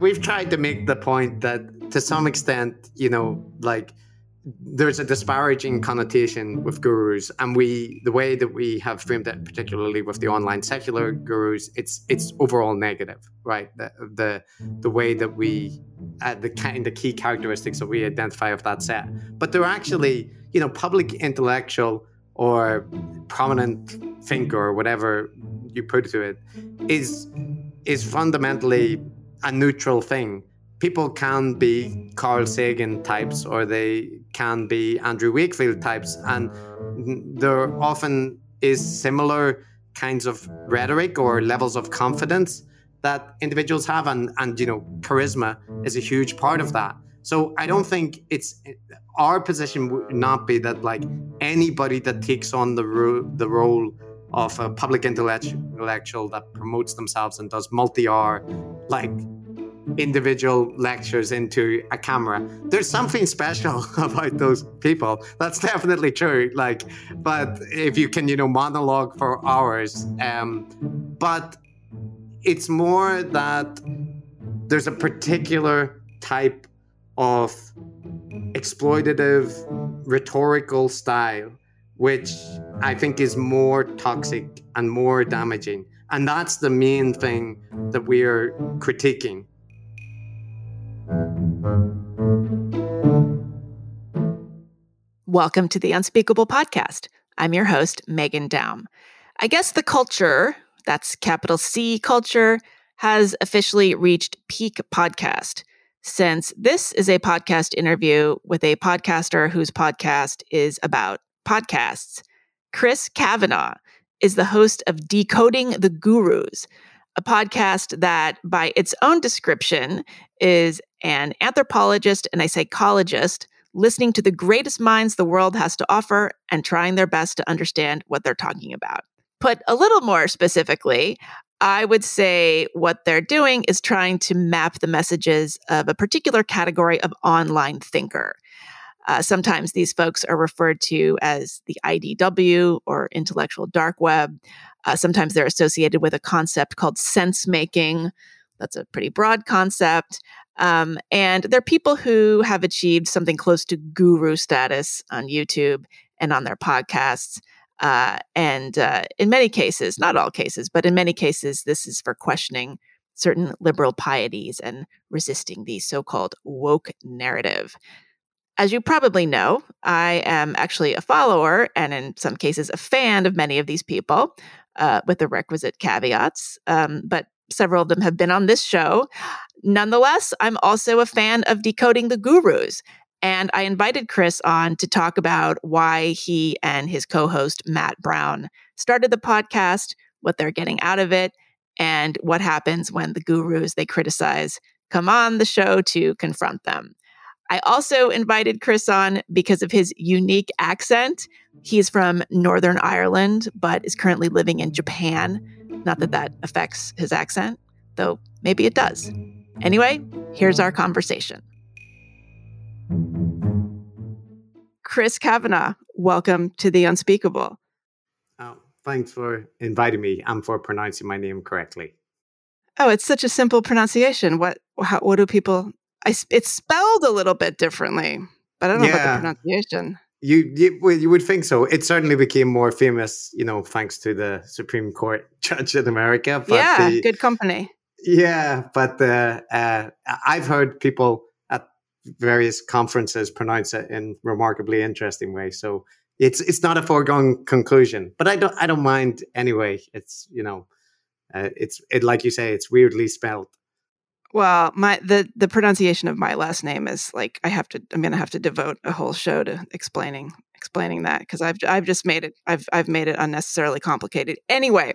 We've tried to make the point that to some extent, you know, like there's a disparaging connotation with gurus and we the way that we have framed it particularly with the online secular gurus it's it's overall negative right? The the, the way that we uh, the kind of key characteristics that we identify of that set. But they're actually you know public intellectual or prominent thinker or whatever you put to it is is fundamentally a neutral thing people can be Carl Sagan types or they can be Andrew Wakefield types, and there often is similar kinds of rhetoric or levels of confidence that individuals have, and and you know charisma is a huge part of that. So I don't think it's our position would not be that like anybody that takes on the ro- the role of a public intellectual that promotes themselves and does multi-R like individual lectures into a camera. There's something special about those people. That's definitely true. Like, but if you can, you know, monologue for hours, um, but it's more that there's a particular type of exploitative rhetorical style which I think is more toxic and more damaging. And that's the main thing that we are critiquing. Welcome to the Unspeakable Podcast. I'm your host, Meghan Daum. I guess the culture, that's capital C culture, has officially reached peak podcast since this is a podcast interview with a podcaster whose podcast is about podcasts. Chris Kavanagh is the host of Decoding the Gurus, a podcast that, by its own description, is an anthropologist and a psychologist listening to the greatest minds the world has to offer and trying their best to understand what they're talking about. Put a little more specifically, I would say what they're doing is trying to map the messages of a particular category of online thinker. Uh, sometimes these folks are referred to as the IDW or intellectual dark web. Uh, sometimes they're associated with a concept called sense making. That's a pretty broad concept. Um, and they're people who have achieved something close to guru status on YouTube and on their podcasts. Uh, and uh, in many cases, not all cases, but in many cases, this is for questioning certain liberal pieties and resisting the so called woke narrative. As you probably know, I am actually a follower and in some cases a fan of many of these people uh, with the requisite caveats. Um, but several of them have been on this show. Nonetheless, I'm also a fan of Decoding the Gurus. And I invited Chris on to talk about why he and his co host, Matt Browne, started the podcast, what they're getting out of it, and what happens when the gurus they criticize come on the show to confront them. I also invited Chris on because of his unique accent. He's from Northern Ireland, but is currently living in Japan. Not that that affects his accent, though maybe it does. Anyway, here's our conversation. Chris Kavanagh, welcome to the Unspeakable. Oh, thanks for inviting me and for pronouncing my name correctly. Oh, it's such a simple pronunciation. What how, what do people? I, it's spelled a little bit differently, but I don't know yeah. about the pronunciation. You, you you would think so. It certainly became more famous, you know, thanks to the Supreme Court judge in America. But yeah, the, good company. Yeah, but uh, uh, I've heard people at various conferences pronounce it in remarkably interesting ways. So it's it's not a foregone conclusion, but I don't I don't mind anyway. It's you know, uh, it's it like you say, it's weirdly spelled. Well, my the the pronunciation of my last name is like I have to I'm going to have to devote a whole show to explaining explaining that because I've I've just made it I've I've made it unnecessarily complicated. Anyway,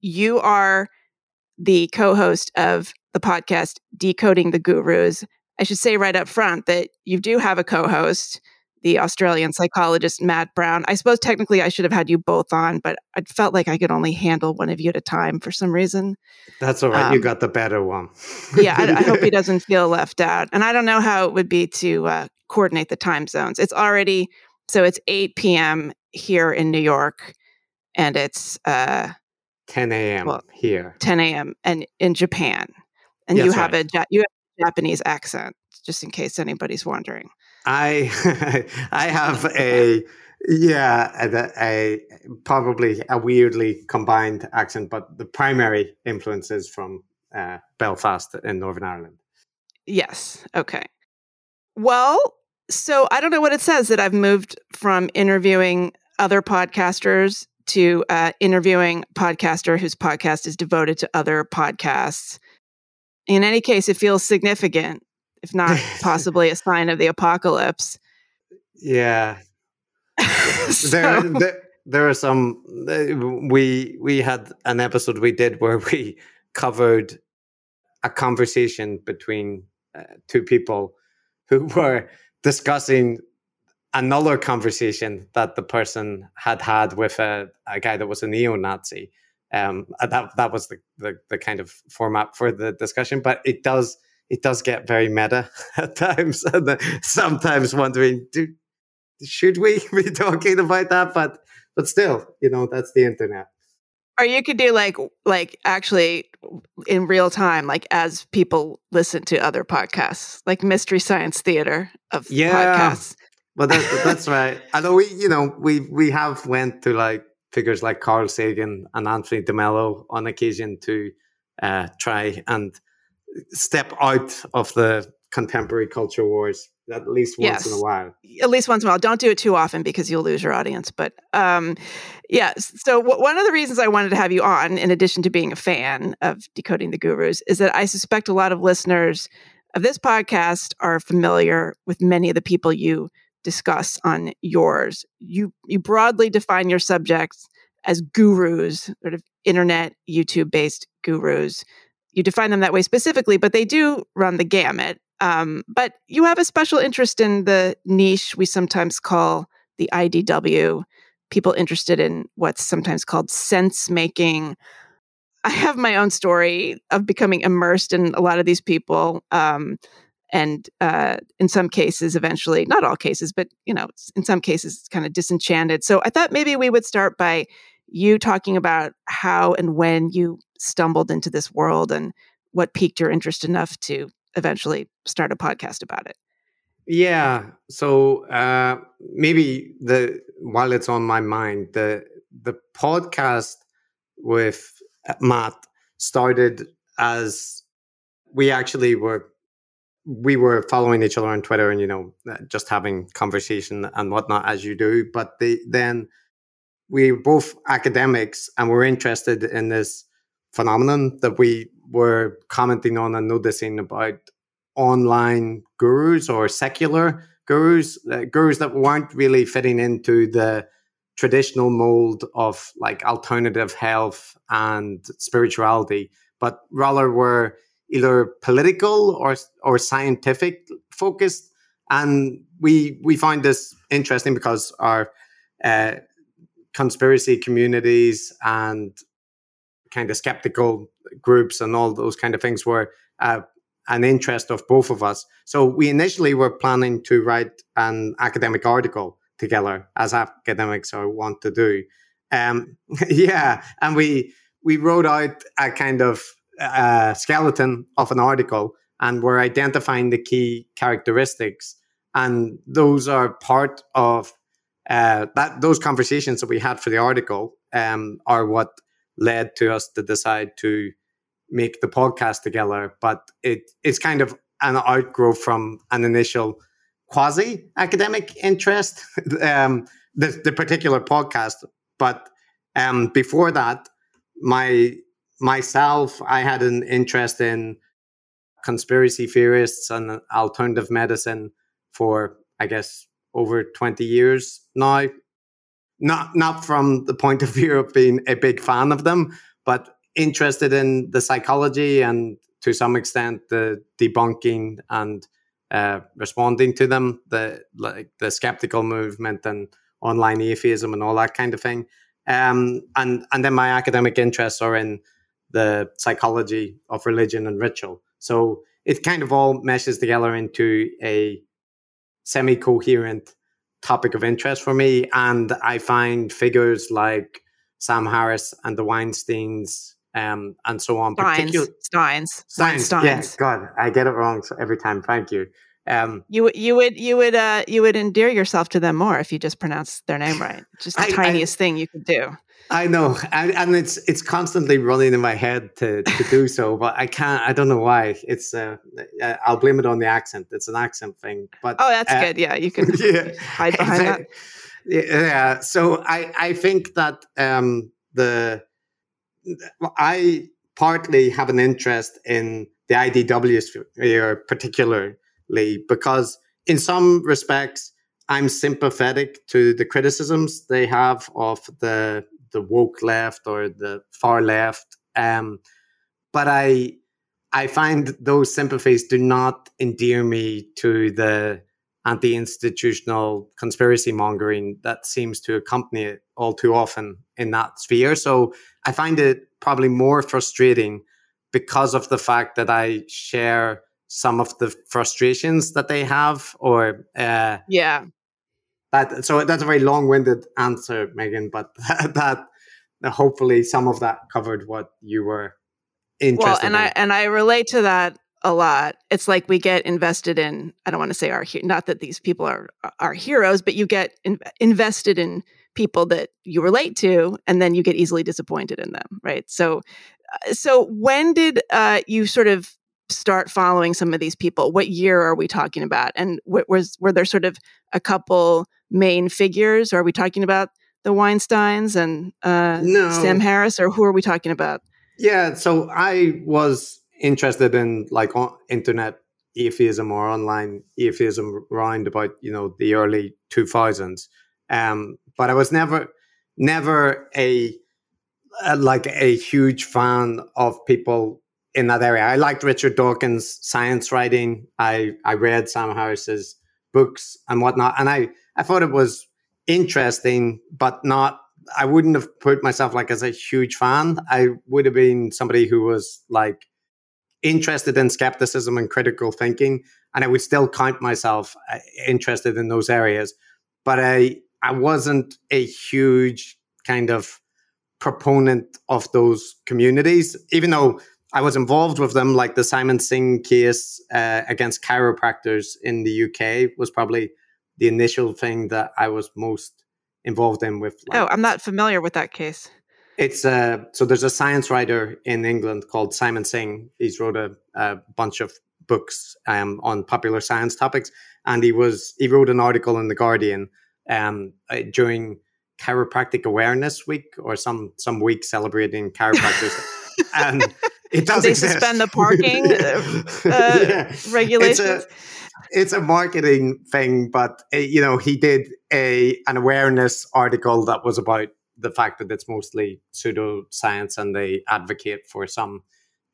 you are the co-host of the podcast Decoding the Gurus. I should say right up front that you do have a co-host the Australian psychologist Matt Browne. I suppose technically I should have had you both on, but I felt like I could only handle one of you at a time for some reason. That's all right. Um, you got the better one. yeah, I, I, hope he doesn't feel left out. And I don't know how it would be to uh, coordinate the time zones. It's already so it's 8 p.m. here in New York, and it's uh, 10 a.m. Well, here. 10 a.m. and in Japan, and you have right. a you have a Japanese accent, just in case anybody's wondering. I I have a yeah a, a probably a weirdly combined accent, but the primary influence is from uh, Belfast in Northern Ireland. Yes. Okay. Well, so I don't know what it says that I've moved from interviewing other podcasters to uh, interviewing podcaster whose podcast is devoted to other podcasts. In any case, it feels significant, if not possibly a sign of the apocalypse. Yeah, So- there, there there are some uh, we we had an episode we did where we covered a conversation between uh, two people who were discussing another conversation that the person had had with a, a guy that was a neo-nazi um that that was the, the the kind of format for the discussion but it does it does get very meta at times and sometimes wondering do should we be talking about that? But but still, you know, that's the internet. or you could do like like actually in real time, like as people listen to other podcasts, like mystery science theater of Yeah. podcasts. That, that's right. Although we, you know, we we have went to like figures like Carl Sagan and Anthony DeMello on occasion to uh, try and step out of the contemporary culture wars at least once in a while. at least once in a while. Don't do it too often because you'll lose your audience. But um, yeah, so w- one of the reasons I wanted to have you on, in addition to being a fan of Decoding the Gurus, is that I suspect a lot of listeners of this podcast are familiar with many of the people you discuss on yours. You you broadly define your subjects as gurus, sort of internet YouTube based gurus. You define them that way specifically, but they do run the gamut. Um, but you have a special interest in the niche we sometimes call the IDW, people interested in what's sometimes called sense making. I have my own story of becoming immersed in a lot of these people. Um, and uh, in some cases, eventually, not all cases, but you know, in some cases, it's kind of disenchanted. So I thought maybe we would start by you talking about how and when you stumbled into this world and what piqued your interest enough to eventually start a podcast about it. Yeah. So uh, maybe the while it's on my mind, the the podcast with Matt started as we actually were we were following each other on Twitter and you know uh, just having conversation and whatnot as you do. But the, then we were both academics and we're interested in this phenomenon that we were commenting on and noticing about online gurus or secular gurus, uh, gurus that weren't really fitting into the traditional mold of like alternative health and spirituality, but rather were either political or or scientific focused. And we we find this interesting because our uh, conspiracy communities and kind of skeptical groups and all those kind of things were uh, an interest of both of us. So we initially were planning to write an academic article together, as academics are want to do. Um, yeah, and we we wrote out a kind of uh, skeleton of an article, and we're identifying the key characteristics, and those are part of uh, that. Those conversations that we had for the article um, are what led to us to decide to make the podcast together. But it it's kind of an outgrowth from an initial quasi academic interest, um, the, the particular podcast. But um, before that, my myself, I had an interest in conspiracy theorists and alternative medicine for, I guess, over 20 years now. Not not from the point of view of being a big fan of them, but interested in the psychology and to some extent the debunking and uh, responding to them, the like the skeptical movement and online atheism and all that kind of thing. Um, and and then my academic interests are in the psychology of religion and ritual. So it kind of all meshes together into a semi-coherent topic of interest for me. And I find figures like Sam Harris and the Weinsteins um, and so on. Steins, Particu- Steins, Steins, Steins. Yeah, God, I get it wrong every time. Thank you. Um, you you would you would uh, you would endear yourself to them more if you just pronounce their name right. Just the I, tiniest I, thing you could do. I know, and, and, it's it's constantly running in my head to to do so, but I can't. I don't know why. It's uh, uh, I'll blame it on the accent. It's an accent thing. But oh, that's uh, good. Yeah, you can yeah, hide behind that. Yeah. So I I think that um, the I partly have an interest in the IDW sphere, particularly because in some respects I'm sympathetic to the criticisms they have of the the woke left or the far left. Um, but I I find those sympathies do not endear me to the anti-institutional conspiracy mongering that seems to accompany it all too often in that sphere. So I find it probably more frustrating because of the fact that I share some of the frustrations that they have or uh, yeah. that so that's a very long-winded answer meghan but that, that hopefully some of that covered what you were interested well and in. i and i relate to that a lot. It's like we get invested in i don't want to say our not that these people are our heroes but you get in, invested in people that you relate to and then you get easily disappointed in them right? So uh, so when did uh, you sort of start following some of these people? What year are we talking about? And what was were there sort of a couple main figures? or Are we talking about the Weinsteins and uh, no. Sam Harris, or who are we talking about? Yeah, so I was interested in like on internet atheism or online atheism around about you know the early 2000s um but i was never never a, a like a huge fan of people in that area. I liked Richard Dawkins' science writing. I I read Sam Harris's books and whatnot, and I I thought it was interesting, but not. I wouldn't have put myself like as a huge fan. I would have been somebody who was like interested in skepticism and critical thinking, and I would still count myself uh, interested in those areas. But I I wasn't a huge kind of proponent of those communities, even though I was involved with them, like the Simon Singh case uh, against chiropractors in the UK was probably the initial thing that I was most involved in. With like, oh, I'm not familiar with that case. It's uh, so there's a science writer in England called Simon Singh. He's wrote a, a bunch of books um, on popular science topics, and he was he wrote an article in the Guardian um, uh, during Chiropractic Awareness Week or some some week celebrating chiropractors, and it does they exist. suspend the parking uh, yeah. regulations. It's a, it's a marketing thing, but uh, you know he did a an awareness article that was about the fact that it's mostly pseudoscience and they advocate for some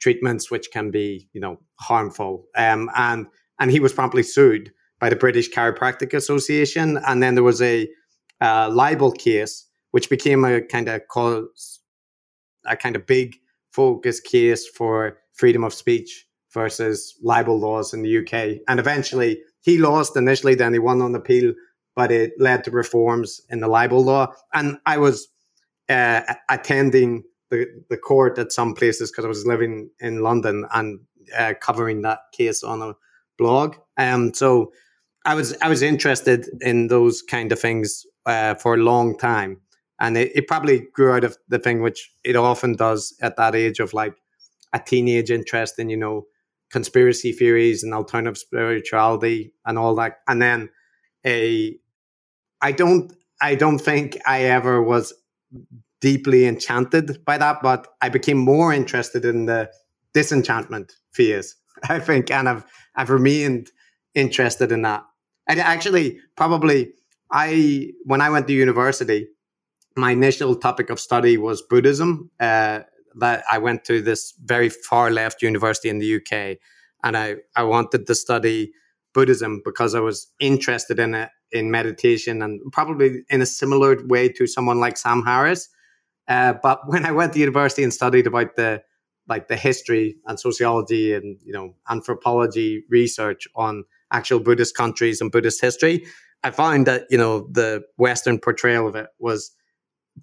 treatments which can be you know harmful. Um, and and he was promptly sued by the British Chiropractic Association, and then there was a uh, libel case which became a kind of cause a kind of big focus case for freedom of speech versus libel laws in the UK. And eventually he lost initially, then he won on appeal, but it led to reforms in the libel law. And I was uh, attending the, the court at some places because I was living in London and uh, covering that case on a blog. Um, so I was I was interested in those kind of things uh, for a long time and it, it probably grew out of the thing which it often does at that age of like a teenage interest in you know conspiracy theories and alternative spirituality and all that. And then a i don't i don't think i ever was deeply enchanted by that but i became more interested in the disenchantment phase i think and i've i've remained interested in that. And actually probably i when i went to university my initial topic of study was Buddhism. Uh, that I went to this very far left university in the UK, and I I wanted to study Buddhism because I was interested in it in meditation and probably in a similar way to someone like Sam Harris. Uh, but when I went to university and studied about the like the history and sociology and you know anthropology research on actual Buddhist countries and Buddhist history, I found that you know the Western portrayal of it was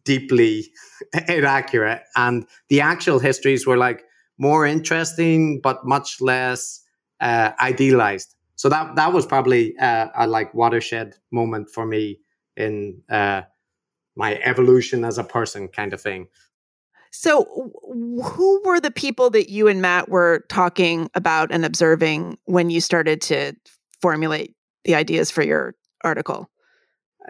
deeply inaccurate, and the actual histories were like more interesting but much less uh, idealized. So that that was probably uh, a like watershed moment for me in uh, my evolution as a person, kind of thing. So, who were the people that you and Matt were talking about and observing when you started to formulate the ideas for your article?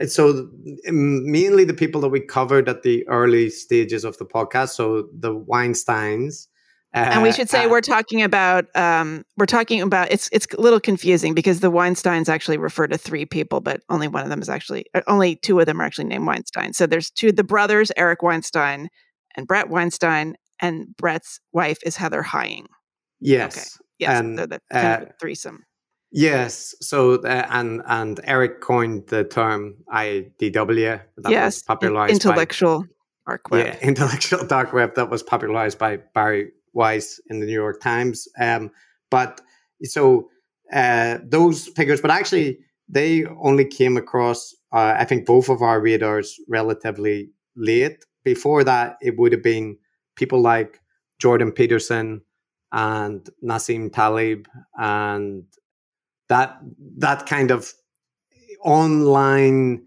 So, mainly the people that we covered at the early stages of the podcast. So, the Weinsteins. Uh, and we should say uh, we're talking about um, we're talking about it's it's a little confusing because the Weinsteins actually refer to three people, but only one of them is actually uh, only two of them are actually named Weinstein. So there's two the brothers Eric Weinstein and bret Weinstein, and bret's wife is Heather Heying. Yes. Okay. Yes. And, so the kind uh, of threesome. Yes. So uh, and and Eric coined the term IDW. That yes. Was popularized intellectual by, dark web. Yeah, intellectual dark web that was popularized by Bari Weiss in the New York Times. Um, but so uh, those figures, but actually they only came across, uh, I think, both of our radars relatively late before that, it would have been people like Jordan Peterson and Nassim Taleb and that that kind of online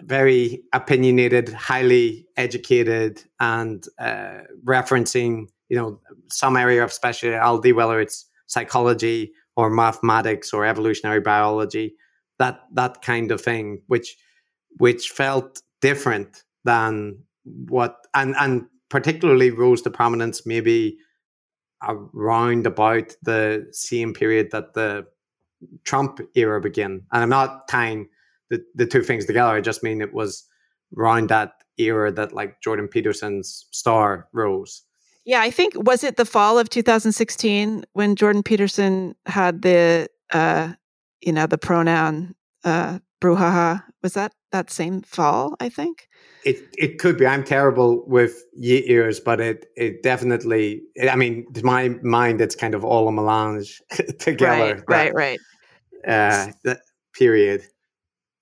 very opinionated highly educated and uh, referencing you know some area of specialty whether it's psychology or mathematics or evolutionary biology that that kind of thing which which felt different than what and and particularly rose to prominence maybe around about the same period that the Trump era began. And I'm not tying the, the two things together. I just mean it was around that era that like Jordan Peterson's star rose. Yeah, I think was it the fall of 2016 when Jordan Peterson had the uh you know the pronoun uh brouhaha was that that same fall i think? It it could be. I'm terrible with years but it it definitely i mean to my mind it's kind of all a melange together right right right. Uh that period.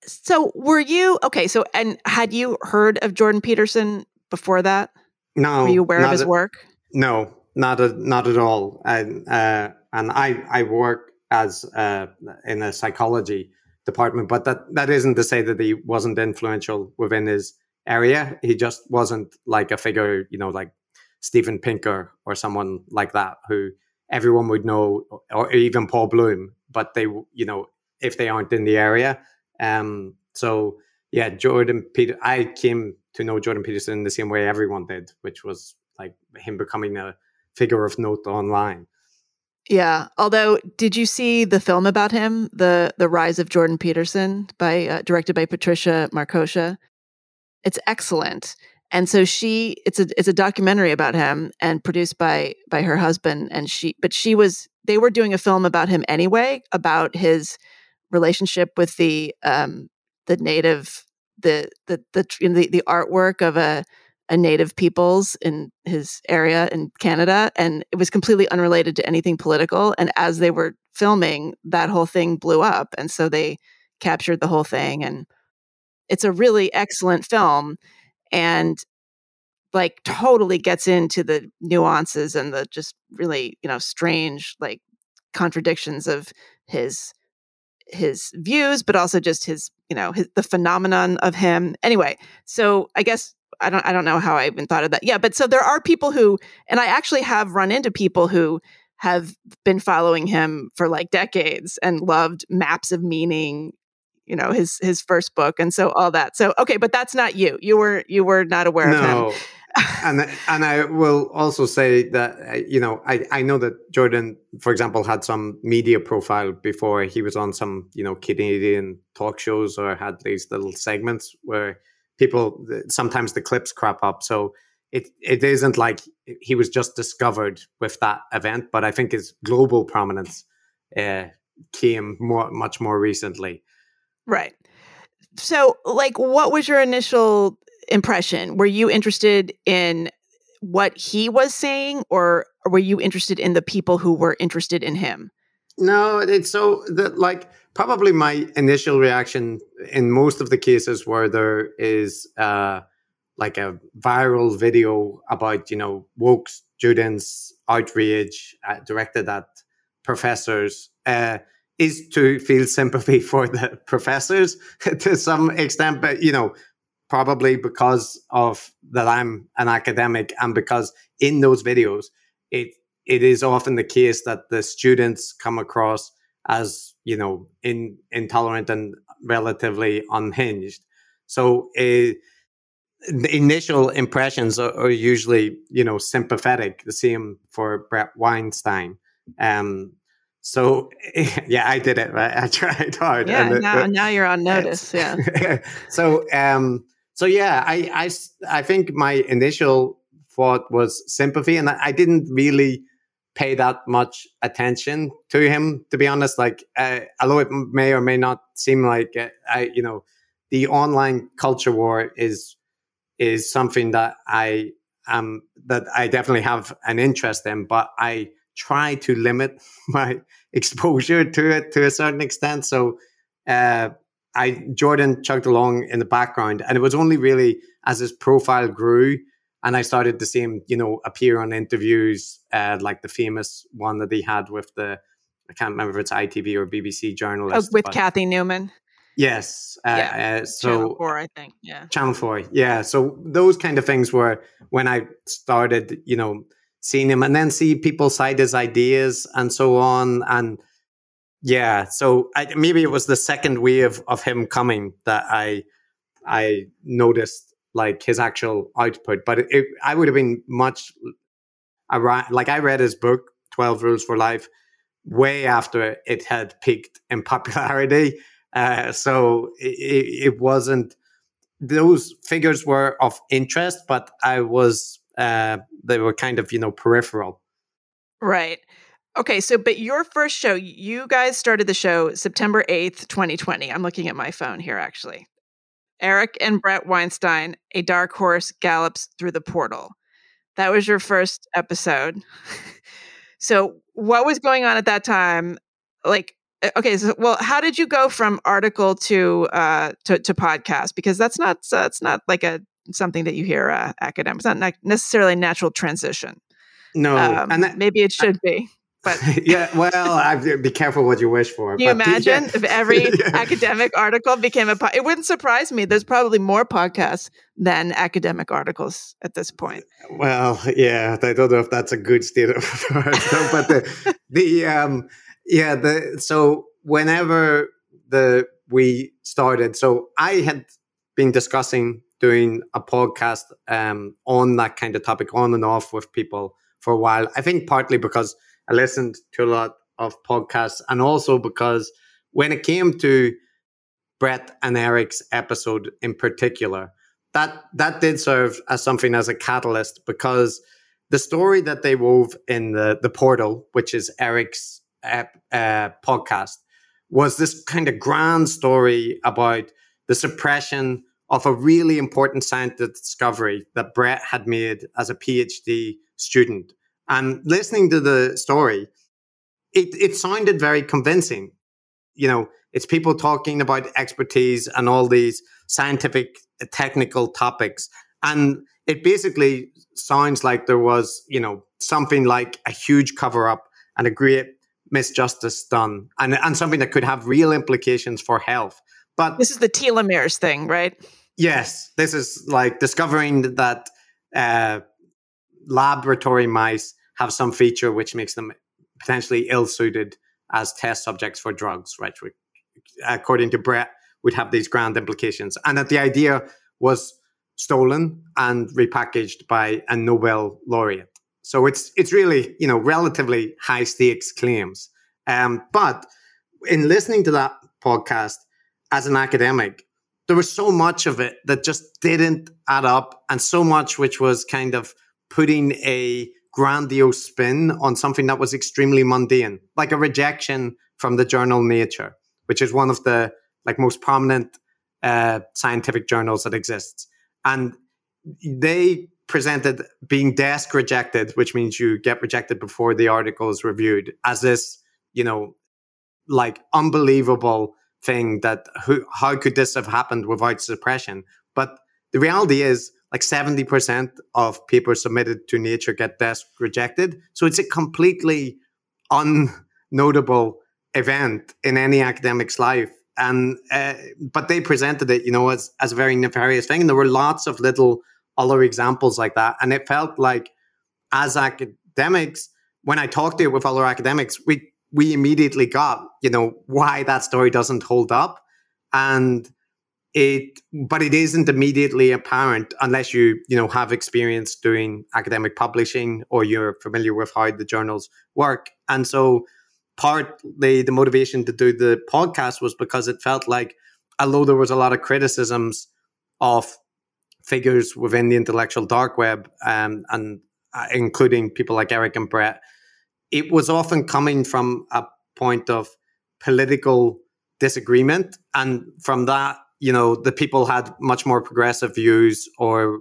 So were you okay so and had you heard of jordan peterson before that? No were you aware of his a, work? no not a, not at all. And uh and i i work as uh in a psychology department. But that that isn't to say that he wasn't influential within his area. He just wasn't like a figure, you know, like Steven Pinker or someone like that who everyone would know, or even Paul Bloom. But they, you know, if they aren't in the area, um, so yeah, Jordan Peter. I came to know Jordan Peterson in the same way everyone did, which was like him becoming a figure of note online. Yeah. Although, did you see the film about him, the the Rise of Jordan Peterson, by uh, directed by Patricia Marcoccia? It's excellent. And so she, it's a it's a documentary about him and produced by by her husband. And she, but she was they were doing a film about him anyway, about his relationship with the um the native the the the the, the artwork of a a native peoples in his area in Canada. And it was completely unrelated to anything political. And as they were filming, that whole thing blew up. And so they captured the whole thing. And it's a really excellent film. And like totally gets into the nuances and the just really, you know, strange like contradictions of his his views but also just his you know his, the phenomenon of him anyway so i guess I don't I don't know how I even thought of that. Yeah, but so there are people who and I actually have run into people who have been following him for like decades and loved Maps of Meaning, you know, his his first book and so all that. So okay, but that's not you. You were you were not aware no. of him. And and I will also say that uh, you know I I know that Jordan, for example, had some media profile before he was on some you know Canadian talk shows or had these little segments where people sometimes the clips crop up. So it it isn't like he was just discovered with that event, but I think his global prominence uh, came more much more recently. Right. So, like, what was your initial impression? Were you interested in what he was saying, or were you interested in the people who were interested in him? No, it's so that like probably my initial reaction in most of the cases where there is uh, like a viral video about you know woke students outrage uh, directed at professors uh, is to feel sympathy for the professors to some extent but you know probably because of that I'm an academic and because in those videos it it is often the case that the students come across as you know in, intolerant and relatively unhinged. So uh, the initial impressions are, are, usually you know sympathetic the same for bret weinstein. Um so yeah i did it right? I tried hard yeah now, now you're on notice yeah. So um so yeah I, I i think my initial thought was sympathy and I, didn't really pay that much attention to him to be honest. Like uh, although it may or may not seem like uh, i you know the online culture war is is something that i um that i definitely have an interest in but i try to limit my exposure to it to a certain extent. So uh i jordan chugged along in the background and it was only really as his profile grew and I started to see him, you know, appear on interviews, uh, like the famous one that he had with the, I can't remember if it's ITV or BBC journalist. Oh, with Cathy Newman. Yes. Uh, yeah. Uh, so Channel Four, I think. Yeah. Channel Four. Yeah. So those kind of things were when I started, you know, seeing him, and then see people cite his ideas and so on, and yeah. So I, maybe it was the second wave of him coming that I I noticed like his actual output. But it, it, I would have been much around like I read his book, Twelve Rules for Life, way after it had peaked in popularity. Uh, so it, it, wasn't. Those figures were of interest, but I was. Uh, they were kind of you know peripheral. Right. Okay, so but your first show, you guys started the show September 8th, 2020. I'm looking at my phone here actually. Eric and Bret Weinstein, A Dark Horse Gallops Through the Portal. That was your first episode. so, what was going on at that time? Like, eh, okay, so well, how did you go from article to uh, to, to podcast? Because that's not uh, that's not like a something that you hear uh, academics. It's not necessarily a natural transition. No, um, and that, maybe it should I, be. But yeah, well, I, be careful what you wish for. Can you imagine yeah. if every yeah. academic article became a? Po- it wouldn't surprise me. There's probably more podcasts than academic articles at this point. Well, yeah, I don't know if that's a good state of affairs, but the the um yeah the so whenever the we started, so I had been discussing doing a podcast um on that kind of topic on and off with people for a while. I think partly because I listened to a lot of podcasts, and also because when it came to Bret and Eric's episode in particular, that that did serve as something as a catalyst because the story that they wove in the the portal, which is Eric's uh, podcast, was this kind of grand story about the suppression of a really important scientific discovery that Bret had made as a PhD student and listening to the story, it, it sounded very convincing. You know, it's people talking about expertise and all these scientific, uh, technical topics. And it basically sounds like there was, you know, something like a huge cover up and a great misjustice done and, and something that could have real implications for health. But this is the telomeres thing, right? Yes. This is like discovering that uh, laboratory mice have some feature which makes them potentially ill suited as test subjects for drugs, right? According to Bret, would have these grand implications. And that the idea was stolen and repackaged by a Nobel laureate. So it's it's really you know relatively high stakes claims. Um, but in listening to that podcast as an academic, there was so much of it that just didn't add up, and so much which was kind of putting a grandiose spin on something that was extremely mundane, like a rejection from the journal Nature, which is one of the like most prominent uh, scientific journals that exists. And they presented being desk rejected, which means you get rejected before the article is reviewed, as this, you know, like unbelievable thing that who, how could this have happened without suppression? But the reality is like 70% of papers submitted to Nature get desk rejected. So it's a completely unnotable event in any academic's life. And uh, but they presented it, you know, as as a very nefarious thing. And there were lots of little other examples like that. And it felt like as academics, when I talked to it with other academics, we we immediately got, you know, why that story doesn't hold up. And it but it isn't immediately apparent unless you, you know, have experience doing academic publishing or you're familiar with how the journals work. And so partly the motivation to do the podcast was because it felt like although there was a lot of criticisms of figures within the intellectual dark web um, and uh, including people like Eric and Bret it was often coming from a point of political disagreement. And from that, you know, the people had much more progressive views or,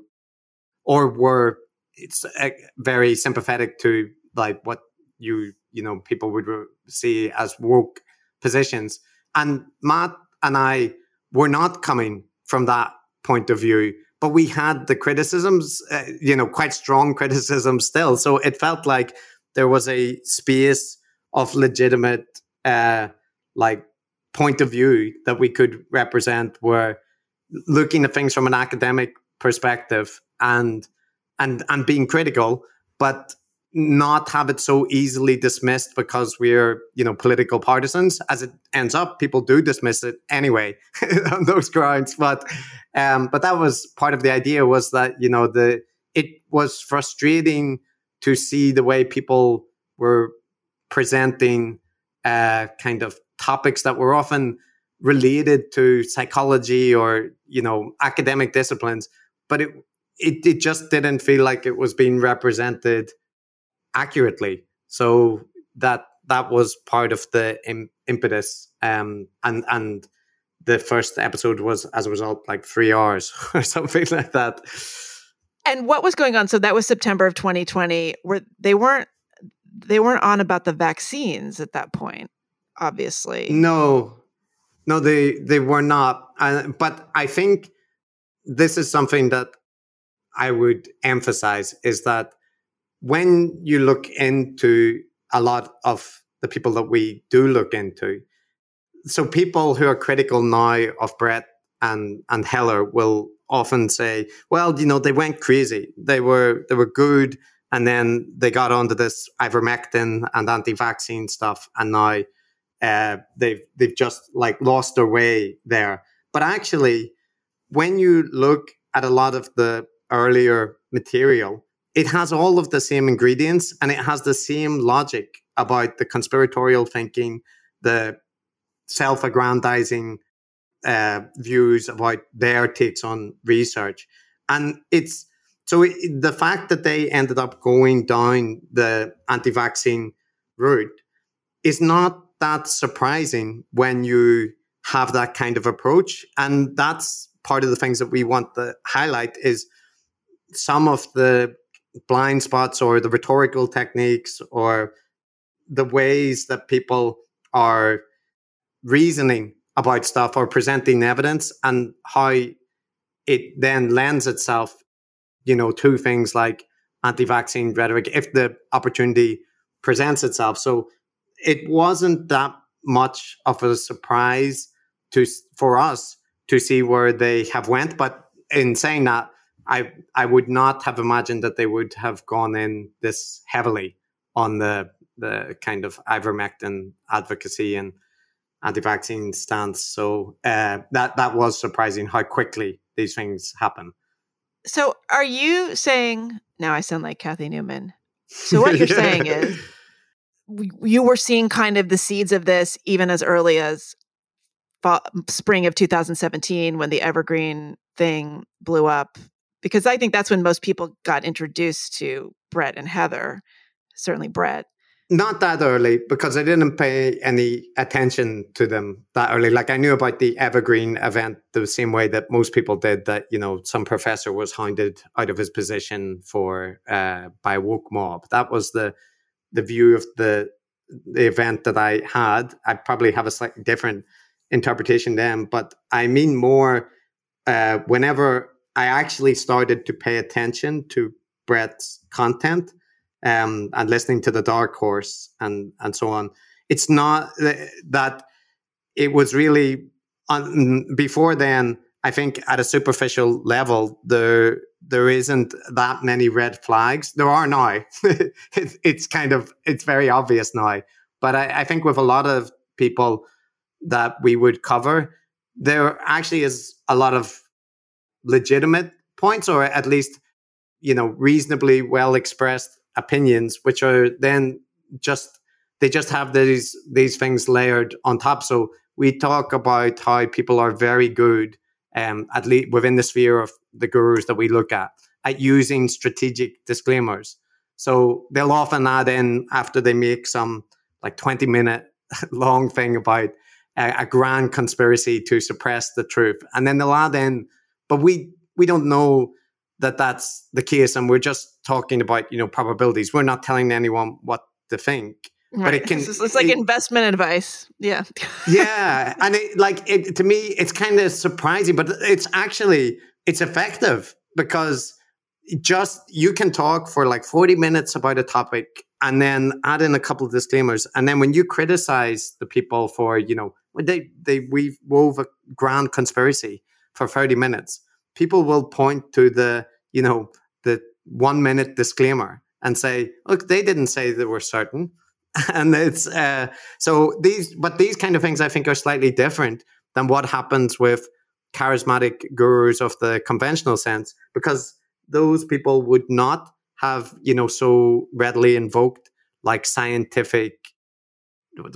or were it's uh, very sympathetic to like what you, you know, people would see as woke positions. And Matt and I were not coming from that point of view but we had the criticisms, uh, you know, quite strong criticisms still. So it felt like there was a space of legitimate uh, like point of view that we could represent were looking at things from an academic perspective and and and being critical but not have it so easily dismissed because we're you know political partisans. As it ends up people do dismiss it anyway on those grounds. But um but that was part of the idea was that you know the it was frustrating to see the way people were presenting uh, kind of topics that were often related to psychology or you know academic disciplines but it it, it just didn't feel like it was being represented accurately so that that was part of the Im- impetus um and and the first episode was as a result like three hours or something like that and what was going on? So that was September of 2020. Where they weren't they weren't on about the vaccines at that point, obviously. No, no, they they were not. Uh, but I think this is something that I would emphasize is that when you look into a lot of the people that we do look into, so people who are critical now of Bret and and Heller will often say, well, you know, they went crazy. They were they were good, and then they got onto this ivermectin and anti-vaccine stuff, and now uh, they've they've just like lost their way there. But actually, when you look at a lot of the earlier material, it has all of the same ingredients and it has the same logic about the conspiratorial thinking, the self-aggrandizing uh, views about their takes on research. And it's so it, the fact that they ended up going down the anti vaccine route is not that surprising when you have that kind of approach. And that's part of the things that we want to highlight is some of the blind spots or the rhetorical techniques or the ways that people are reasoning about stuff or presenting evidence and how it then lends itself, you know, to things like anti-vaccine rhetoric if the opportunity presents itself. So it wasn't that much of a surprise to for us to see where they have went. But in saying that, I I would not have imagined that they would have gone in this heavily on the the kind of ivermectin advocacy and anti-vaccine stance. So uh, that that was surprising how quickly these things happen. So are you saying now? I sound like Cathy Newman. So what you're saying is you were seeing kind of the seeds of this even as early as fall, spring of 2017 when the Evergreen thing blew up. Because I think that's when most people got introduced to Bret and Heather, certainly Bret. Not that early because I didn't pay any attention to them that early. Like I knew about the Evergreen event the same way that most people did. That you know some professor was hounded out of his position for uh, by a woke mob. That was the the view of the the event that I had. I probably have a slightly different interpretation then, but I mean more uh, whenever I actually started to pay attention to Bret's content um, and listening to the Dark Horse and and so on. It's not that it was really on, before then. I think at a superficial level, there there isn't that many red flags. There are now. it, it's kind of it's very obvious now. But I, I think with a lot of people that we would cover, there actually is a lot of legitimate points, or at least you know reasonably well expressed opinions, which are then just they just have these these things layered on top. So we talk about how people are very good, um, at least within the sphere of the gurus that we look at, at using strategic disclaimers. So they'll often add in after they make some like 20 minute long thing about a, a grand conspiracy to suppress the truth. And then they'll add in, but we we don't know that that's the case and we're just talking about you know probabilities we're not telling anyone what to think right. but it can it's, it's like it, investment advice. Yeah. Yeah. And it like it to me it's kind of surprising but it's actually it's effective because just you can talk for like 40 minutes about a topic and then add in a couple of disclaimers. And then when you criticize the people for you know they they we wove a grand conspiracy for 30 minutes people will point to the you know the one minute disclaimer and say look they didn't say they were certain and it's uh, so these but these kind of things i think are slightly different than what happens with charismatic gurus of the conventional sense because those people would not have you know so readily invoked like scientific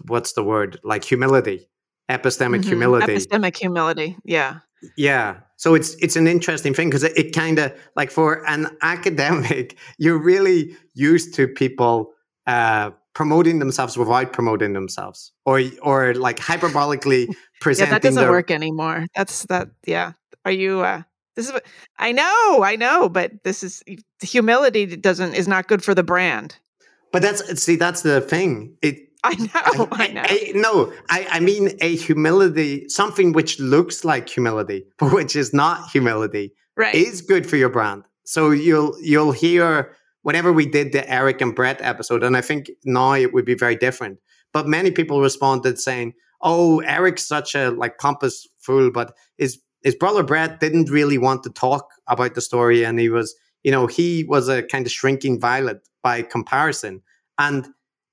what's the word? Like humility epistemic mm-hmm. humility. Epistemic humility yeah. Yeah. So it's it's an interesting thing because it, it kind of like for an academic you're really used to people uh promoting themselves without promoting themselves or or like hyperbolically presenting yeah that doesn't their... work anymore that's that yeah are you uh this is what I know, I know, but this is humility doesn't is not good for the brand. But that's see, that's the thing. It I know, I, I know. I, no, I, I mean a humility, something which looks like humility, but which is not humility, right. is good for your brand. So you'll you'll hear whenever we did the Eric and Bret episode, and I think now it would be very different. But many people responded saying, "Oh, Eric's such a like pompous fool, but is his brother Bret didn't really want to talk about the story, and he was, you know, he was a kind of shrinking violet by comparison. And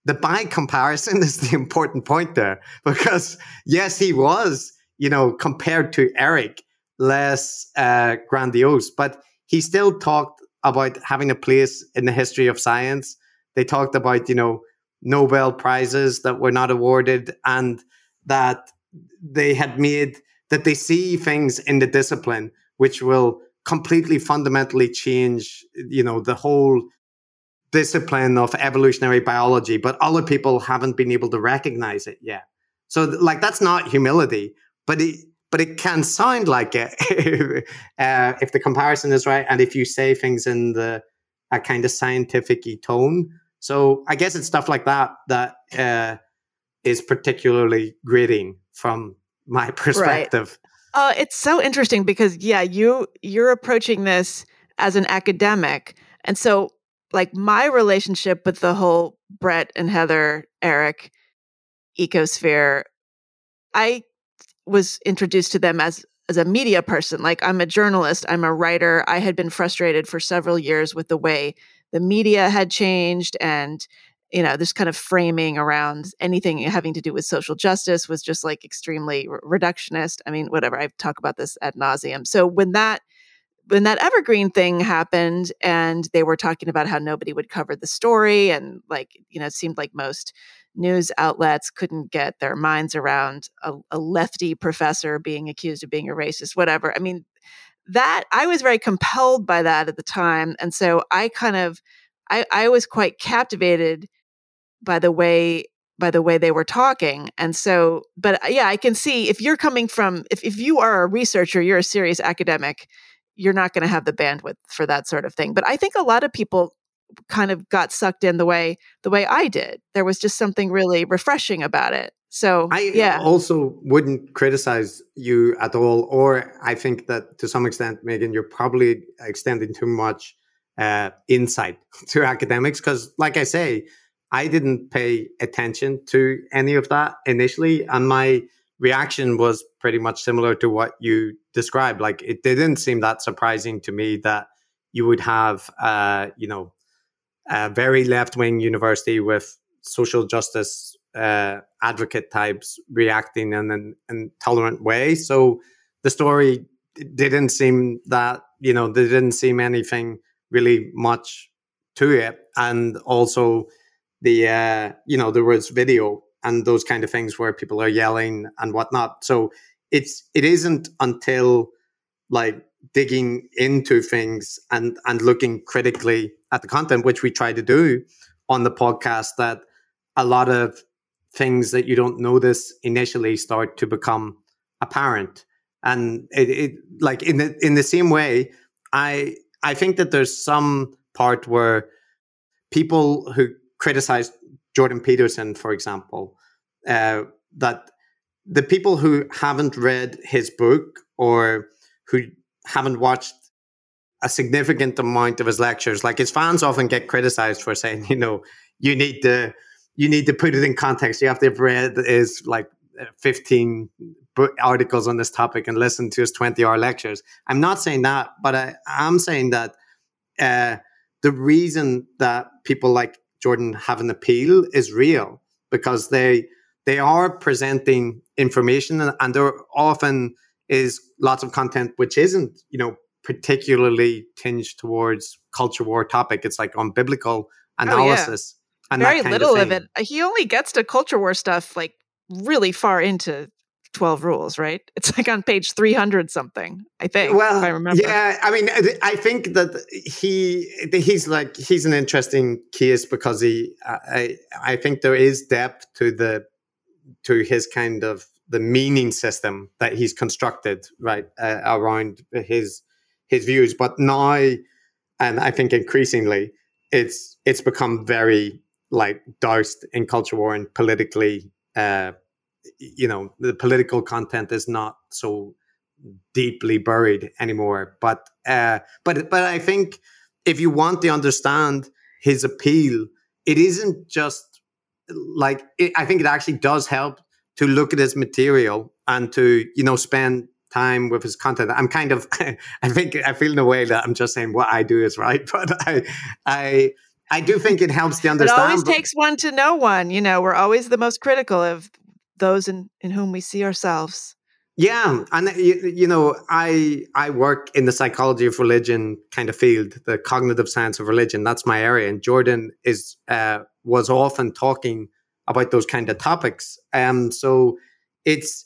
the by comparison is the important point there, because yes, he was, you know, compared to Eric, less uh, grandiose, but he still talked about having a place in the history of science. They talked about, you know, Nobel prizes that were not awarded, and that they had made that they see things in the discipline which will completely fundamentally change you know the whole discipline of evolutionary biology but other people haven't been able to recognize it yet so like that's not humility but it but it can sound like it uh, if the comparison is right and if you say things in the a kind of scientific tone so i guess it's stuff like that that uh, is particularly grating from my perspective. Right. Uh, it's so interesting because yeah, you you're approaching this as an academic, and so like my relationship with the whole Bret and Heather Eric ecosphere, I was introduced to them as as a media person. Like I'm a journalist, I'm a writer. I had been frustrated for several years with the way the media had changed and you know this kind of framing around anything having to do with social justice was just like extremely reductionist i mean whatever i talk about this ad nauseum so when that when that evergreen thing happened and they were talking about how nobody would cover the story and like you know it seemed like most news outlets couldn't get their minds around a, a lefty professor being accused of being a racist whatever. I mean that i was very compelled by that at the time and so i kind of I, I was quite captivated by the way by the way they were talking and so but uh, yeah i can see if you're coming from if, if you are a researcher you're a serious academic you're not going to have the bandwidth for that sort of thing but i think a lot of people kind of got sucked in the way the way i did there was just something really refreshing about it So I yeah. also wouldn't criticize you at all, or I think that to some extent, Meghan, you're probably extending too much uh, insight to academics because, like I say, I didn't pay attention to any of that initially, and my reaction was pretty much similar to what you described. Like it didn't seem that surprising to me that you would have, uh, you know, a very left wing university with social justice uh, advocate types reacting in an intolerant way. So the story didn't seem that you know there didn't seem anything really much to it, and also the uh, you know there was video and those kind of things where people are yelling and whatnot. So it's it isn't until like digging into things and and looking critically at the content, which we try to do on the podcast, that a lot of things that you don't notice initially start to become apparent and it, it, like in the in the same way i i think that there's some part where people who criticize jordan peterson for example uh, that the people who haven't read his book or who haven't watched a significant amount of his lectures like his fans often get criticized for saying you know you need to you need to put it in context. You have to have read his like uh, 15 book articles on this topic and listen to his 20 hour lectures. I'm not saying that, but I am saying that uh, the reason that people like Jordan have an appeal is real because they they are presenting information and, and there often is lots of content which isn't you know particularly tinged towards culture war topic. It's like on biblical analysis. Oh, yeah and very little of, of, it. He only gets to culture war stuff like really far into 12 rules, right? It's like on page 300 something, I think. Well, I remember. Yeah, I mean, I think that he he's like he's an interesting case because he I I think there is depth to the to his kind of the meaning system that he's constructed right uh, around his his views, but now and I think increasingly it's it's become very like doused in culture war and politically uh you know the political content is not so deeply buried anymore but uh but but i think if you want to understand his appeal it isn't just like it, i think it actually does help to look at his material and to you know spend time with his content i'm kind of i think i feel in a way that i'm just saying what i do is right but i i I do think it helps to understand. It always takes one to know one. You know, we're always the most critical of those in, in whom we see ourselves. Yeah, and you, you know, I I work in the psychology of religion kind of field, the cognitive science of religion. That's my area, and Jordan is uh, was often talking about those kind of topics. Um, so it's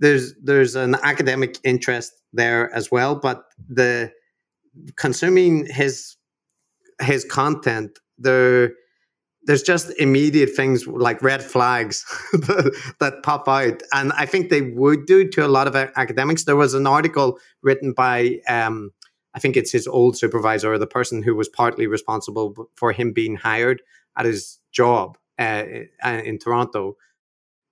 there's there's an academic interest there as well, but the consuming his his content, there there's just immediate things like red flags that, pop out, and I think they would do to a lot of academics. There was an article written by, um, I think it's his old supervisor, or the person who was partly responsible for him being hired at his job uh, in Toronto.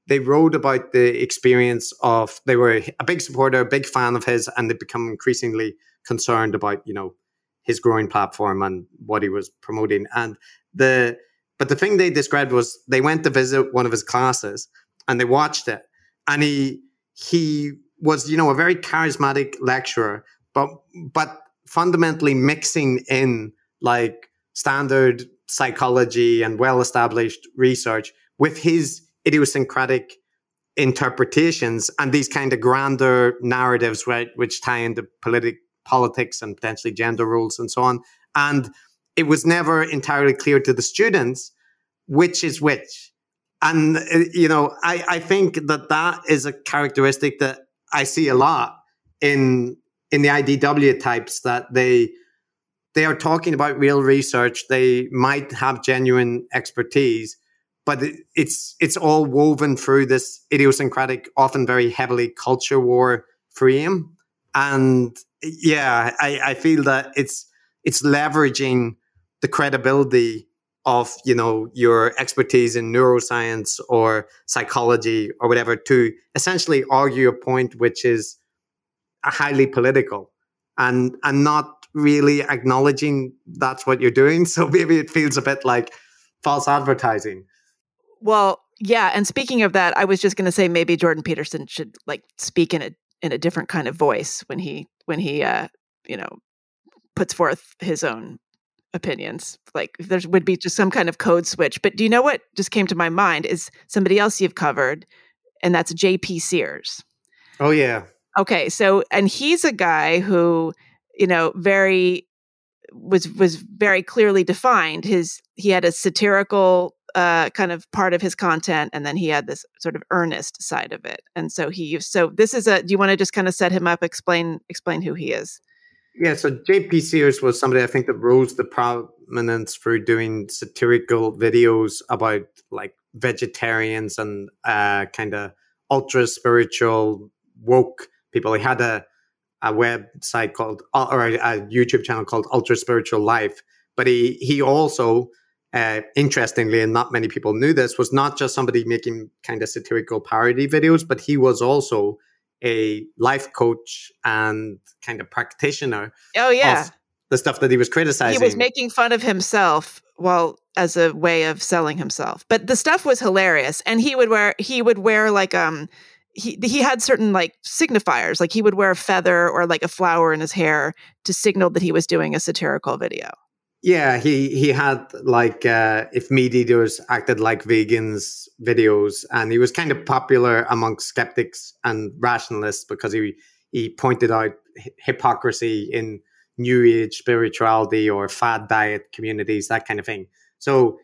They wrote about the experience of they were a big supporter, a big fan of his, and they become increasingly concerned about you know his growing platform and what he was promoting. And the but the thing they described was they went to visit one of his classes and they watched it, and he he was you know a very charismatic lecturer, but but fundamentally mixing in like standard psychology and well established research with his idiosyncratic interpretations and these kind of grander narratives right which tie into political politics and potentially gender roles and so on. And it was never entirely clear to the students which is which. And, uh, you know, I, I think that that is a characteristic that I see a lot in, in the IDW types that they, they are talking about real research. They might have genuine expertise, but it's it's all woven through this idiosyncratic, often very heavily culture war frame. And yeah, I, I feel that it's it's leveraging the credibility of you know your expertise in neuroscience or psychology or whatever to essentially argue a point which is highly political and and not really acknowledging that's what you're doing. So maybe it feels a bit like false advertising. Well yeah and speaking of that i was just going to say maybe jordan peterson should like speak in a in a different kind of voice when he when he uh you know puts forth his own opinions. Like there would be just some kind of code switch. But do you know what just came to my mind is somebody else you've covered, and that's JP Sears. Oh yeah. Okay, so and he's a guy who, you know, very was was very clearly defined. His he had a satirical uh, kind of part of his content, and then he had this sort of earnest side of it. And so he so this is a. Do you want to just kind of set him up? Explain explain who he is. Yeah, so JP Sears was somebody I think that rose to prominence for doing satirical videos about like vegetarians and uh, kind of ultra spiritual woke people. He had a a website called or a, a YouTube channel called Ultra Spiritual Life, but he he also uh, interestingly, and not many people knew this, was not just somebody making kind of satirical parody videos, but he was also a life coach and kind of practitioner. Oh yeah, the stuff that he was criticizing. He was making fun of himself well as a way of selling himself. But the stuff was hilarious, and he would wear he would wear like um he he had certain like signifiers, like he would wear a feather or like a flower in his hair to signal that he was doing a satirical video. Yeah, he he had like uh, if meat eaters acted like vegans videos, and he was kind of popular amongst skeptics and rationalists because he he pointed out hypocrisy in new age spirituality or fad diet communities, that kind of thing. So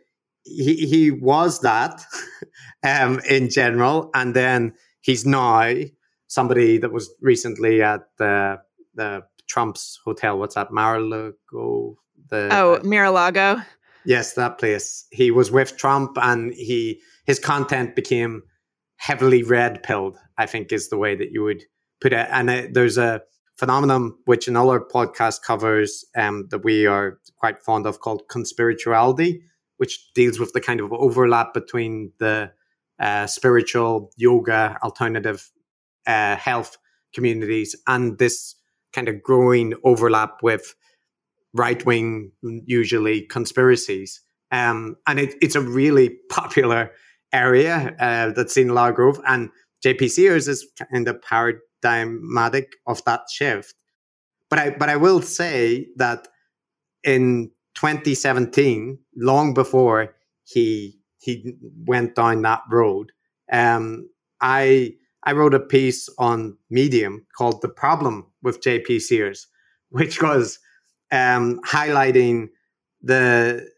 he he was that um, in general, and then he's now somebody that was recently at the the Trump's hotel. What's that, Mar-a-Lago? The oh, uh, Mar-a-Lago. Yes, that place. He was with Trump, and he his content became heavily red pilled. I think is the way that you would put it. And it, there's a phenomenon which another podcast covers um, that we are quite fond of called conspirituality, which deals with the kind of overlap between the uh, spiritual yoga alternative uh, health communities and this kind of growing overlap with right wing, usually conspiracies. Um, and it, it's a really popular area uh, that's lot of growth. And JP Sears is kind of paradigmatic of that shift. But I, but I will say that in 2017, long before he he went down that road, um, I I wrote a piece on Medium called "The Problem with JP Sears," which was um, highlighting the,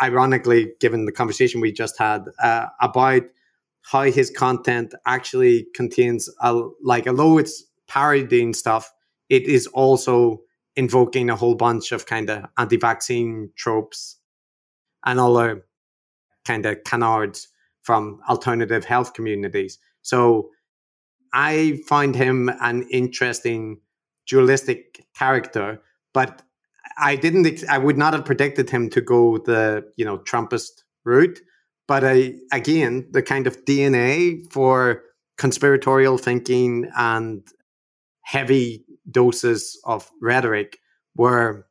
ironically, given the conversation we just had uh, about how his content actually contains, a, like, although it's parodying stuff, it is also invoking a whole bunch of kind of anti-vaccine tropes and other kind of canards from alternative health communities. So I find him an interesting dualistic character but I didn't. I would not have predicted him to go the you know Trumpist route. But I again, the kind of DNA for conspiratorial thinking and heavy doses of rhetoric were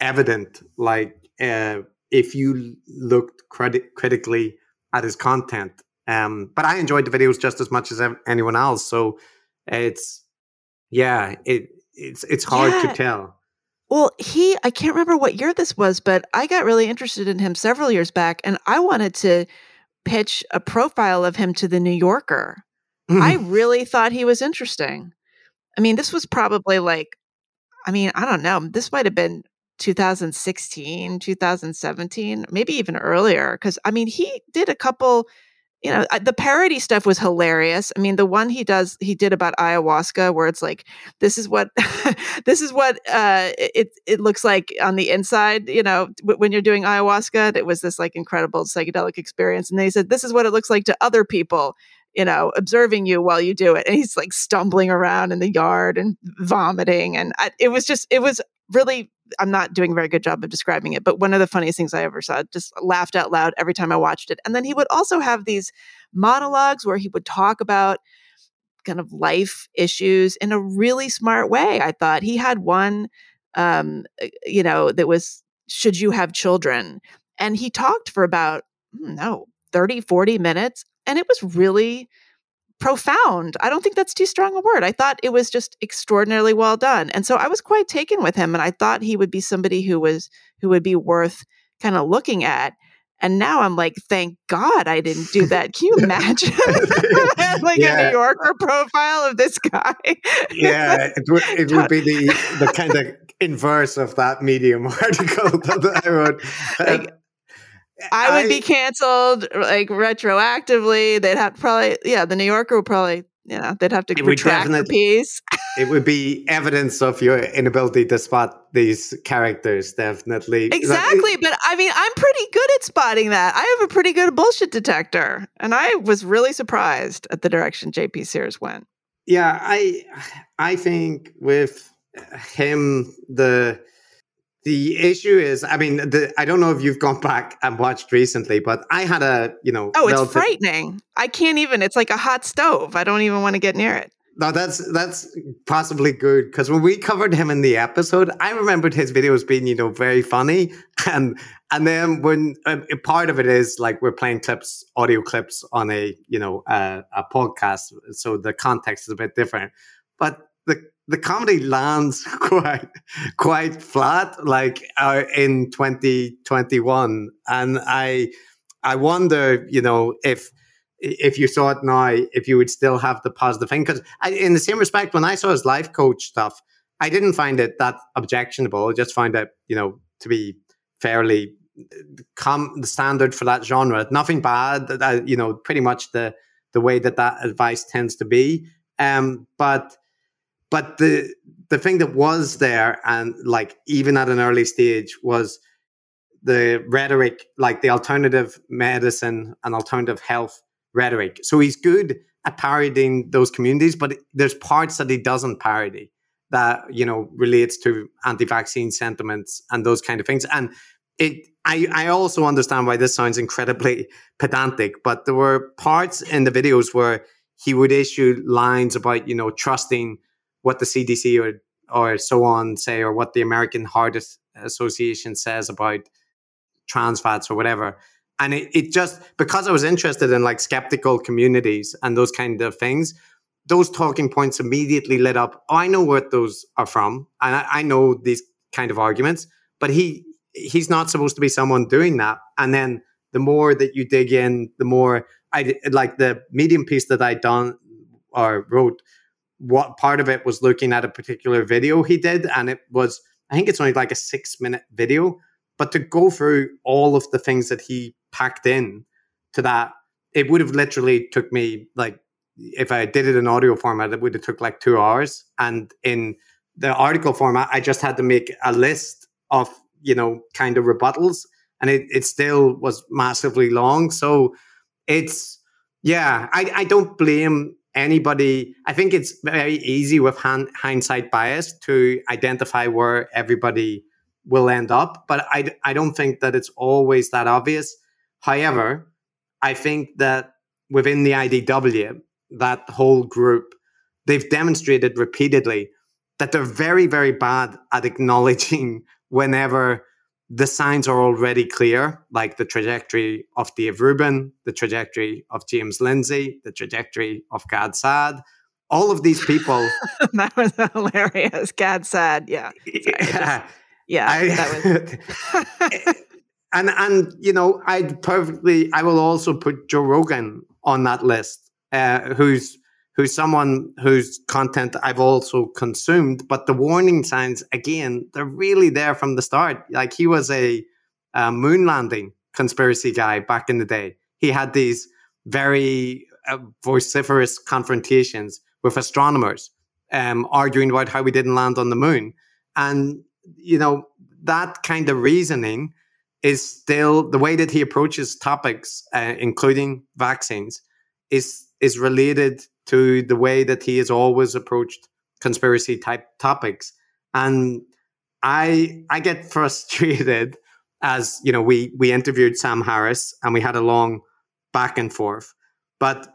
evident. Like uh, if you looked criti- critically at his content. Um, but I enjoyed the videos just as much as anyone else. So it's yeah, it it's it's hard yeah. to tell. Well, he, I can't remember what year this was, but I got really interested in him several years back and I wanted to pitch a profile of him to the New Yorker. Mm. I really thought he was interesting. I mean, this was probably like, I mean, I don't know, this might have been 2016, 2017, maybe even earlier. Cause I mean, he did a couple you know the parody stuff was hilarious. I mean the one he does he did about ayahuasca where it's like this is what this is what uh it it looks like on the inside you know when you're doing ayahuasca it was this like incredible psychedelic experience and they said this is what it looks like to other people you know observing you while you do it and he's like stumbling around in the yard and vomiting and I, it was just it was really I'm not doing a very good job of describing it, but one of the funniest things I ever saw. Just laughed out loud every time I watched it. And then he would also have these monologues where he would talk about kind of life issues in a really smart way. I thought he had one, um, uh, you know, that was should you have children? And he talked for about, hmm, no, 30, 40 minutes. And it was really profound. I don't think that's too strong a word. I thought it was just extraordinarily well done. And so I was quite taken with him and I thought he would be somebody who was who would be worth kind of looking at. And now I'm like, thank God I didn't do that. Can you imagine? like yeah. a New Yorker profile of this guy. yeah, it would, it would be the, the kind of inverse of that Medium article that I wrote. Like, um, I would I, be canceled like retroactively. They'd have probably, yeah, the New Yorker would probably, you know, they'd have to retract the piece. it would be evidence of your inability to spot these characters, definitely. Exactly. but I mean, I'm pretty good at spotting that. I have a pretty good bullshit detector. And I was really surprised at the direction JP Sears went. Yeah, I I think with him the the issue is, I mean, the, I don't know if you've gone back and watched recently, but I had a, you know, oh, it's relative- frightening. I can't even. It's like a hot stove. I don't even want to get near it. No, that's that's possibly good because when we covered him in the episode, I remembered his videos being, you know, very funny, and and then when uh, part of it is like we're playing clips, audio clips on a, you know, uh, a podcast, so the context is a bit different. But the the comedy lands quite quite flat like uh, in 2021 and i i wonder you know if if you saw it now if you would still have the positive thing. Because in the same respect when i saw his life coach stuff i didn't find it that objectionable. I just find it you know to be fairly come the standard for that genre. Nothing bad uh, you know pretty much the the way that that advice tends to be. Um but but the the thing that was there and like even at an early stage was the rhetoric like the alternative medicine and alternative health rhetoric. So he's good at parodying those communities but there's parts that he doesn't parody that you know relates to anti-vaccine sentiments and those kind of things. And it I, I also understand why this sounds incredibly pedantic but there were parts in the videos where he would issue lines about you know trusting what the CDC or or so on say, or what the American Heart Association says about trans fats or whatever. And it, it just because I was interested in like skeptical communities and those kind of things, those talking points immediately lit up. Oh, I know what those are from, and I, I know these kind of arguments. But he he's not supposed to be someone doing that. And then the more that you dig in, the more I like the medium piece that I done or wrote what part of it was looking at a particular video he did, and it was I think it's only like a six minute video, but to go through all of the things that he packed in to that, it would have literally took me like if I did it in audio format, it would have took like two hours, and in the article format, I just had to make a list of you know kind of rebuttals, and it it still was massively long. So it's yeah, I I don't blame anybody i think it's very easy with hindsight bias to identify where everybody will end up but I, I don't think that it's always that obvious. However i think that within the idw that whole group they've demonstrated repeatedly that they're very very bad at acknowledging whenever the signs are already clear, like the trajectory of Dave Rubin, the trajectory of James Lindsay, the trajectory of Gad Saad. All of these people. that was hilarious. Gad Saad, yeah. Sorry, yeah. Just, yeah. I, was... and and you know, I perfectly I will also put Joe Rogan on that list, uh, who's who's someone whose content I've also consumed. But the warning signs, again, they're really there from the start. Like he was a, a moon landing conspiracy guy back in the day. He had these very uh, vociferous confrontations with astronomers, um, arguing about how we didn't land on the moon. And, you know, that kind of reasoning is still the way that he approaches topics, uh, including vaccines, is is related to the way that he has always approached conspiracy type topics. And I I get frustrated as you know we we interviewed Sam Harris and we had a long back and forth, but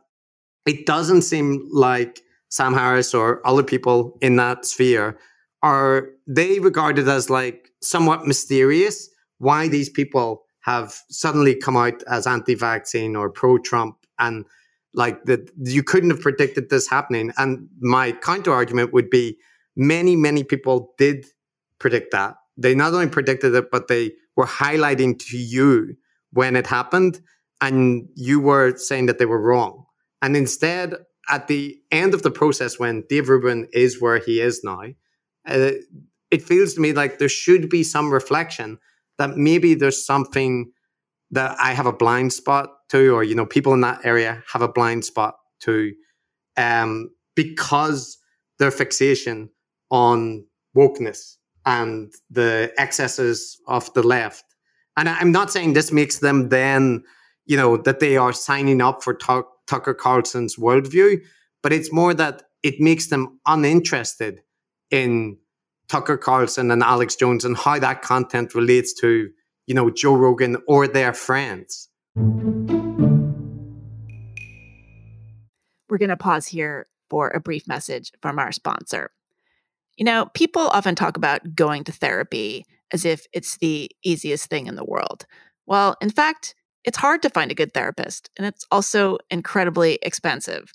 it doesn't seem like Sam Harris or other people in that sphere are they regarded as like somewhat mysterious why these people have suddenly come out as anti-vaccine or pro-Trump and like that you couldn't have predicted this happening. And my counter argument would be many many people did predict that. They not only predicted it but they were highlighting to you when it happened and you were saying that they were wrong. And instead at the end of the process when dave rubin is where he is now uh, it feels to me like there should be some reflection that maybe there's something that I have a blind spot to, or you know, people in that area have a blind spot to, um, because their fixation on wokeness and the excesses of the left. And I'm not saying this makes them then, you know, that they are signing up for Tucker Carlson's worldview, but it's more that it makes them uninterested in Tucker Carlson and Alex Jones and how that content relates to, you know, Joe Rogan or their friends. We're going to pause here for a brief message from our sponsor. You know, people often talk about going to therapy as if it's the easiest thing in the world. Well, in fact, it's hard to find a good therapist, and it's also incredibly expensive.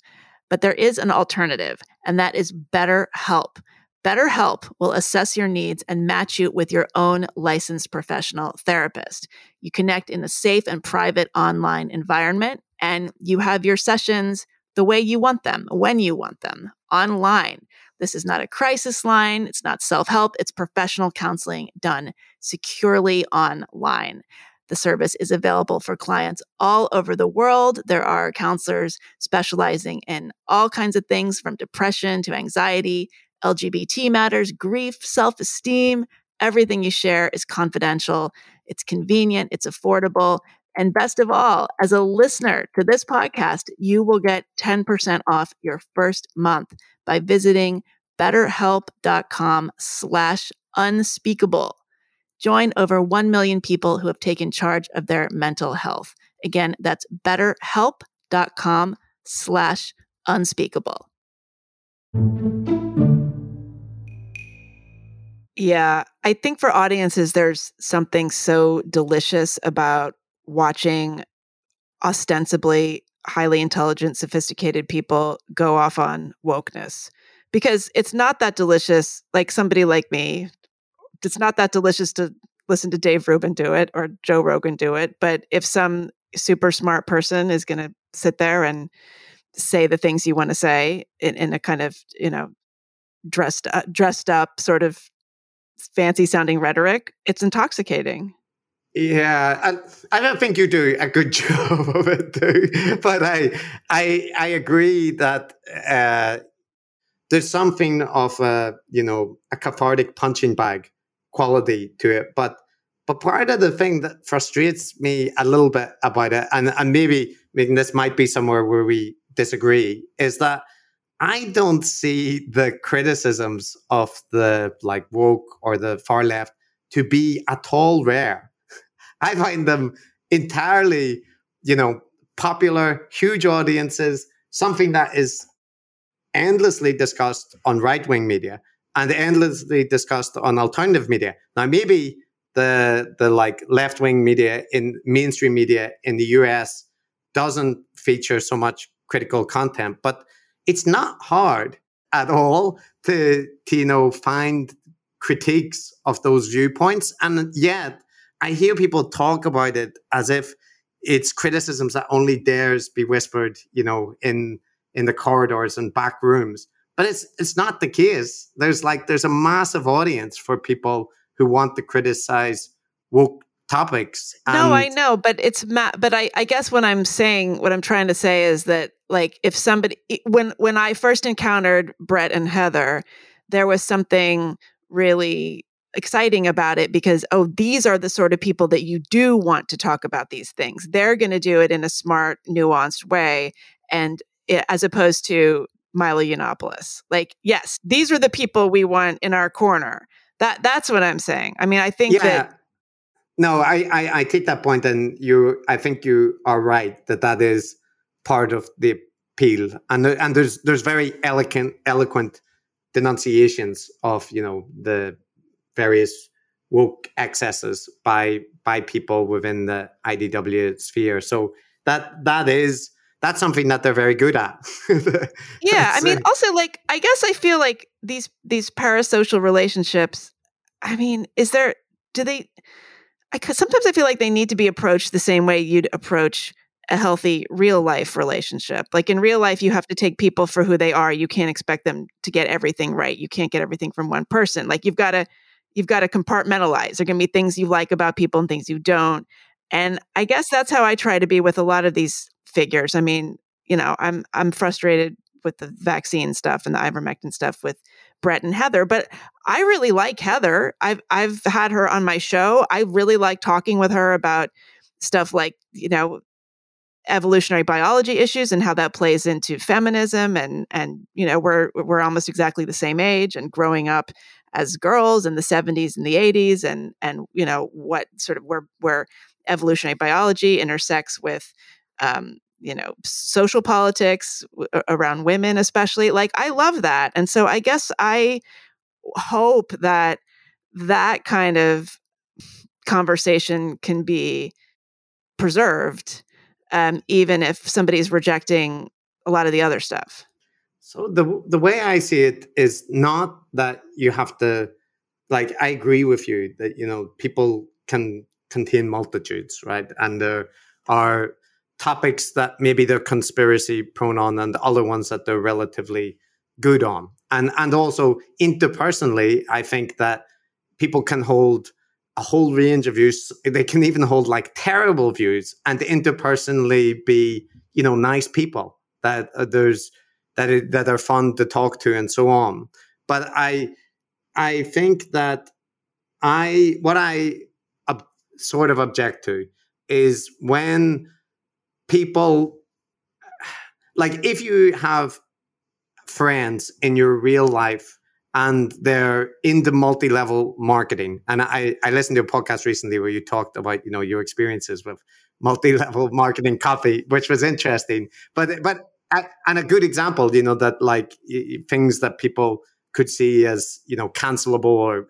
But there is an alternative, and that is BetterHelp. BetterHelp will assess your needs and match you with your own licensed professional therapist. You connect in a safe and private online environment, and you have your sessions the way you want them, when you want them, online. This is not a crisis line. It's not self help. It's professional counseling done securely online. The service is available for clients all over the world. There are counselors specializing in all kinds of things from depression to anxiety, LGBT matters, grief, self esteem. Everything you share is confidential. It's convenient, it's affordable. And best of all, as a listener to this podcast, you will get 10% off your first month by visiting betterhelp.com slash unspeakable. Join over 1 million people who have taken charge of their mental health. Again, that's betterhelp.com slash unspeakable. Yeah, I think for audiences, there's something so delicious about watching ostensibly highly intelligent, sophisticated people go off on wokeness because it's not that delicious, like somebody like me. It's not that delicious to listen to Dave Rubin do it or Joe Rogan do it. But if some super smart person is going to sit there and say the things you want to say in, in a kind of, you know, dressed uh, dressed up sort of fancy sounding rhetoric, it's intoxicating. Yeah, I, I don't think you do a good job of it. But I, I, I agree that uh, there's something of a, you know, a cathartic punching bag quality to it. But, but part of the thing that frustrates me a little bit about it, and and maybe, maybe this might be somewhere where we disagree, is that I don't see the criticisms of the like woke or the far left to be at all rare. I find them entirely, you know, popular, huge audiences, something that is endlessly discussed on right wing media and endlessly discussed on alternative media. Now, maybe the the like left wing media in mainstream media in the US doesn't feature so much critical content, but it's not hard at all to, to you know find critiques of those viewpoints. And yet i hear people talk about it as if it's criticisms that only dares be whispered you know in in the corridors and back rooms. But it's it's not the case. There's like there's a massive audience for people who want to criticize woke topics no i know but it's ma- but I, I guess what i'm saying what i'm trying to say is that like if somebody when when I first encountered Bret and Heather, there was something really exciting about it because oh these are the sort of people that you do want to talk about these things. They're going to do it in a smart, nuanced way and it, as opposed to Milo Yiannopoulos. Like yes, these are the people we want in our corner. That that's what I'm saying. I mean, I think yeah. that no, I, I I take that point, and you. I think you are right that that is part of the appeal, and and there's there's very eloquent eloquent denunciations of you know the various woke excesses by by people within the IDW sphere. So that that is that's something that they're very good at. yeah, I mean, uh, also like I guess I feel like these these parasocial relationships. I mean, is there do they? I sometimes I feel like they need to be approached the same way you'd approach a healthy real life relationship. Like in real life, you have to take people for who they are. You can't expect them to get everything right. You can't get everything from one person. Like you've got to you've got to compartmentalize. There are going to be things you like about people and things you don't. And I guess that's how I try to be with a lot of these figures. I mean, you know, I'm I'm frustrated with the vaccine stuff and the ivermectin stuff with Bret and Heather, but I really like Heather. I've I've had her on my show. I really like talking with her about stuff like, you know, evolutionary biology issues and how that plays into feminism and and you know, we're we're almost exactly the same age and growing up as girls in the 70s and the 80s and and you know what sort of where where evolutionary biology intersects with um, you know social politics w- around women especially like i love that and so i guess i hope that that kind of conversation can be preserved um, even if somebody's rejecting a lot of the other stuff. So the the way i see it is not that you have to like i agree with you that you know people can contain multitudes right and there are topics that maybe they're conspiracy prone on and the other ones that they're relatively good on. And and also interpersonally, I think that people can hold a whole range of views. They can even hold like terrible views and interpersonally be, you know, nice people that uh, there's that it, that are fun to talk to and so on. But I I think that I what I uh, sort of object to is when people like if you have friends in your real life and they're in the multi-level marketing and i i listened to a podcast recently where you talked about you know your experiences with multi-level marketing coffee which was interesting. But but and a good example you know that like things that people could see as you know cancelable or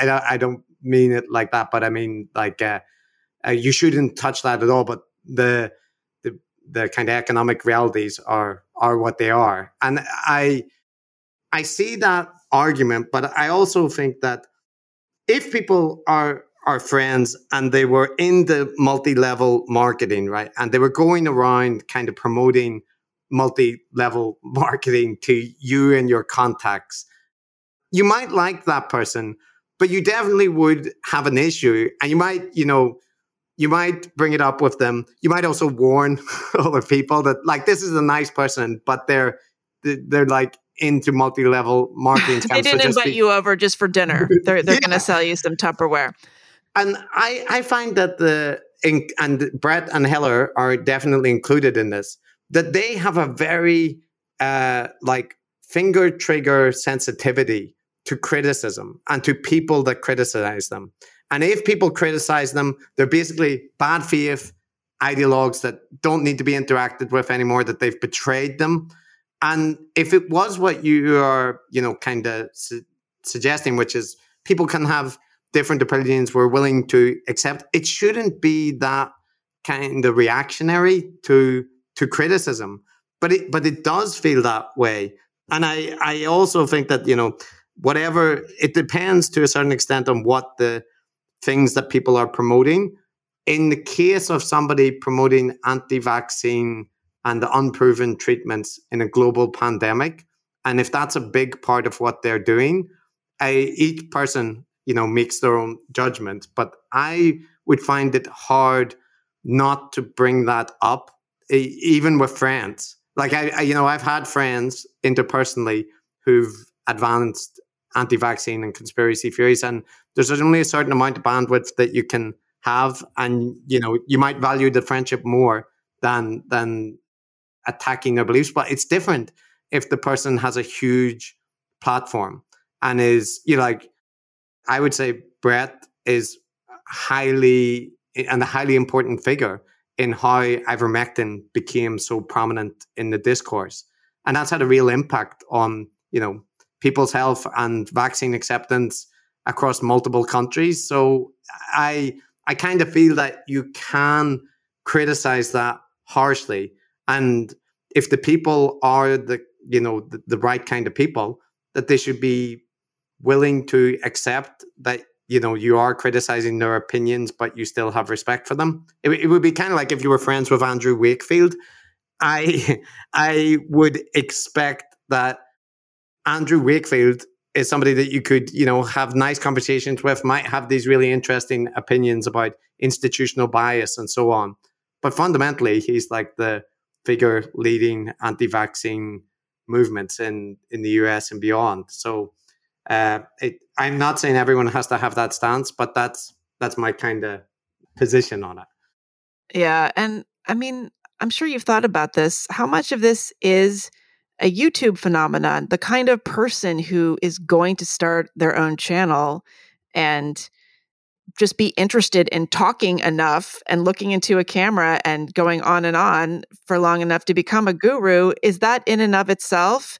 i, I don't mean it like that but i mean like uh, uh, you shouldn't touch that at all but the the kind of economic realities are are what they are. And i i see that argument but i also think that if people are are friends and they were in the multi-level marketing right and they were going around kind of promoting multi-level marketing to you and your contacts you might like that person but you definitely would have an issue. And you might you know you might bring it up with them. You might also warn other people that like this is a nice person, but they're they're like into multi-level marketing. they didn't so invite be- you over just for dinner. They're they're yeah. going to sell you some Tupperware. And I I find that the and Bret and Heather are definitely included in this. That they have a very uh, like finger trigger sensitivity to criticism and to people that criticize them. And if people criticize them, they're basically bad faith ideologues that don't need to be interacted with anymore, that they've betrayed them. And if it was what you are, you know, kind of su- suggesting, which is people can have different opinions, we're willing to accept, it shouldn't be that kind of reactionary to to criticism. But it but it does feel that way. And I I also think that, you know, whatever it depends to a certain extent on what the things that people are promoting. In the case of somebody promoting anti vaccine and the unproven treatments in a global pandemic, and if that's a big part of what they're doing, I, each person, you know, makes their own judgment. But I would find it hard not to bring that up, even with friends. Like I, I you know, I've had friends interpersonally who've advanced anti-vaccine and conspiracy theories, and there's only a certain amount of bandwidth that you can have, and you know you might value the friendship more than than attacking their beliefs. But it's different if the person has a huge platform and is you know, like I would say Bret is highly and a highly important figure in how ivermectin became so prominent in the discourse. And that's had a real impact on, you know, people's health and vaccine acceptance across multiple countries. So I I kind of feel that you can criticize that harshly. And if the people are the you know the, the right kind of people, that they should be willing to accept that you know you are criticizing their opinions but you still have respect for them it, it would be kind of like if you were friends with andrew wakefield i i would expect that andrew wakefield is somebody that you could you know have nice conversations with might have these really interesting opinions about institutional bias and so on but fundamentally he's like the figure leading anti-vaccine movements in in the us and beyond so uh, it, I'm not saying everyone has to have that stance, but that's that's my kind of position on it. Yeah, and I mean, I'm sure you've thought about this. How much of this is a YouTube phenomenon? The kind of person who is going to start their own channel and just be interested in talking enough and looking into a camera and going on and on for long enough to become a guru is that in and of itself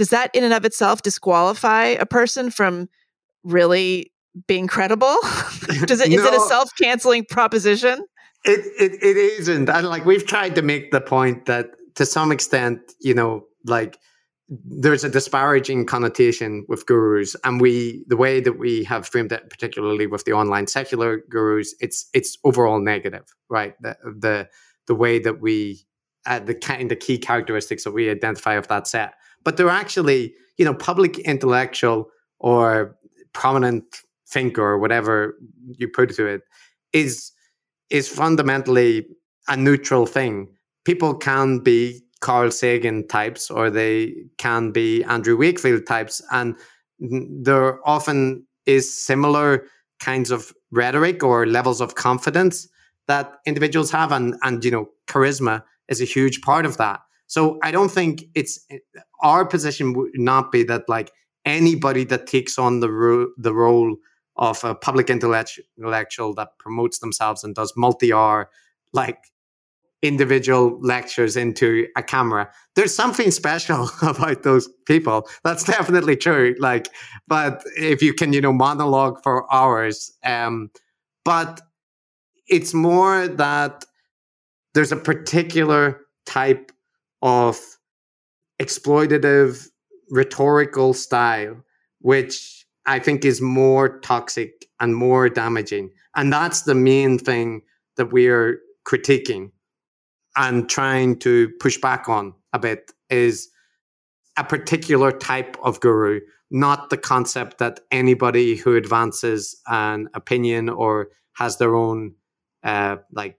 does that in and of itself disqualify a person from really being credible? Does it no, is it a self-canceling proposition? It, it it isn't. And like we've tried to make the point that to some extent, you know, like there's a disparaging connotation with gurus and we the way that we have framed it particularly with the online secular gurus it's it's overall negative right the the, the way that we uh, the kind of key characteristics that we identify of that set but they're actually, you know, public intellectual or prominent thinker or whatever you put to it is is fundamentally a neutral thing. People can be Carl Sagan types or they can be Andrew Wakefield types, and there often is similar kinds of rhetoric or levels of confidence that individuals have, and and you know, charisma is a huge part of that. So I don't think it's our position would not be that like anybody that takes on the ro- the role of a public intellectual that promotes themselves and does multi R like individual lectures into a camera. There's something special about those people. That's definitely true like but if you can you know monologue for hours um but it's more that there's a particular type of exploitative rhetorical style, which I think is more toxic and more damaging. And that's the main thing that we are critiquing and trying to push back on a bit is a particular type of guru, not the concept that anybody who advances an opinion or has their own uh, like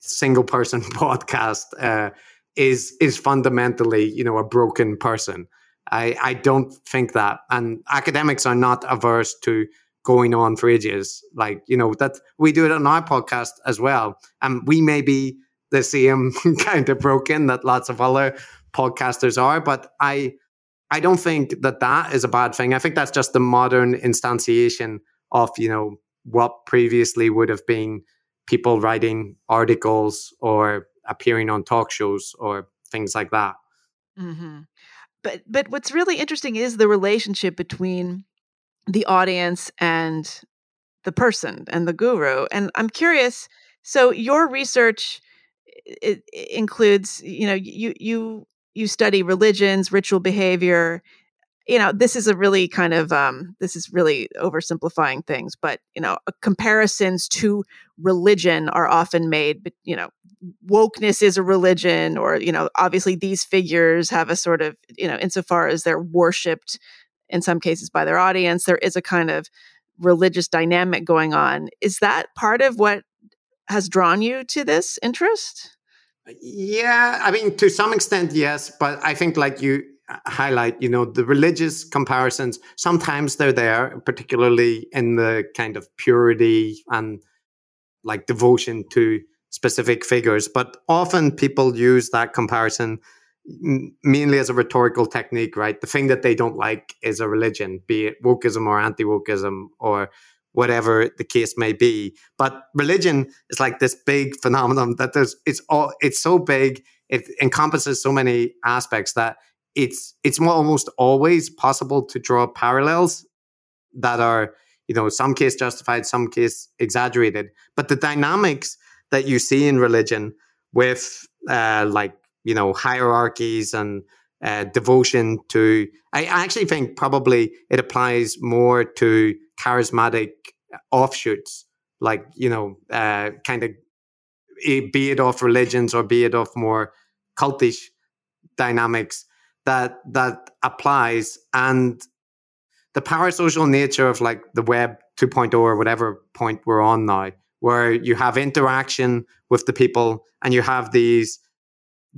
single person podcast uh, is is fundamentally you know a broken person. I i don't think that. And academics are not averse to going on for ages. Like you know that we do it on our podcast as well. And we may be the same kind of broken that lots of other podcasters are but i i don't think that that is a bad thing i think that's just the modern instantiation of you know what previously would have been people writing articles or appearing on talk shows or things like that. Mm-hmm. But but what's really interesting is the relationship between the audience and the person and the guru. And I'm curious. So your research it, includes, you know, you you you study religions, ritual behavior, you know this is a really kind of um, this is really oversimplifying things but you know comparisons to religion are often made but you know wokeness is a religion or you know obviously these figures have a sort of you know insofar as they're worshipped in some cases by their audience there is a kind of religious dynamic going on. Is that part of what has drawn you to this interest yeah i mean to some extent yes but i think like you uh, highlight you know the religious comparisons sometimes they're there particularly in the kind of purity and like devotion to specific figures but often people use that comparison mainly as a rhetorical technique, right? The thing that they don't like is a religion, be it wokeism or anti wokeism or whatever the case may be. But religion is like this big phenomenon that there's it's all it's so big, it encompasses so many aspects that it's it's almost always possible to draw parallels that are you know some case justified, some case exaggerated. But the dynamics that you see in religion with uh, like you know hierarchies and uh, devotion to I actually think probably it applies more to charismatic offshoots like you know uh, kind of be it of religions or be it of more cultish dynamics that that applies. And the parasocial nature of like the web 2.0 or whatever point we're on now where you have interaction with the people and you have these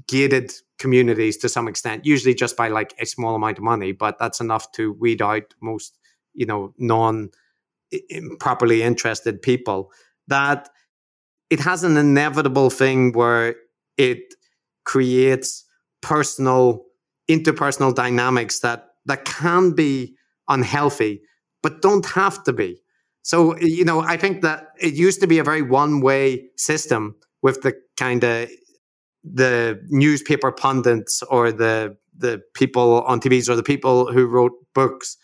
gated communities to some extent, usually just by like a small amount of money, but that's enough to weed out most, you know, non properly interested people. That it has an inevitable thing where it creates personal, interpersonal dynamics that that can be unhealthy, but don't have to be. So, you know, I think that it used to be a very one way system with the kind of the newspaper pundits or the the people on TVs or the people who wrote books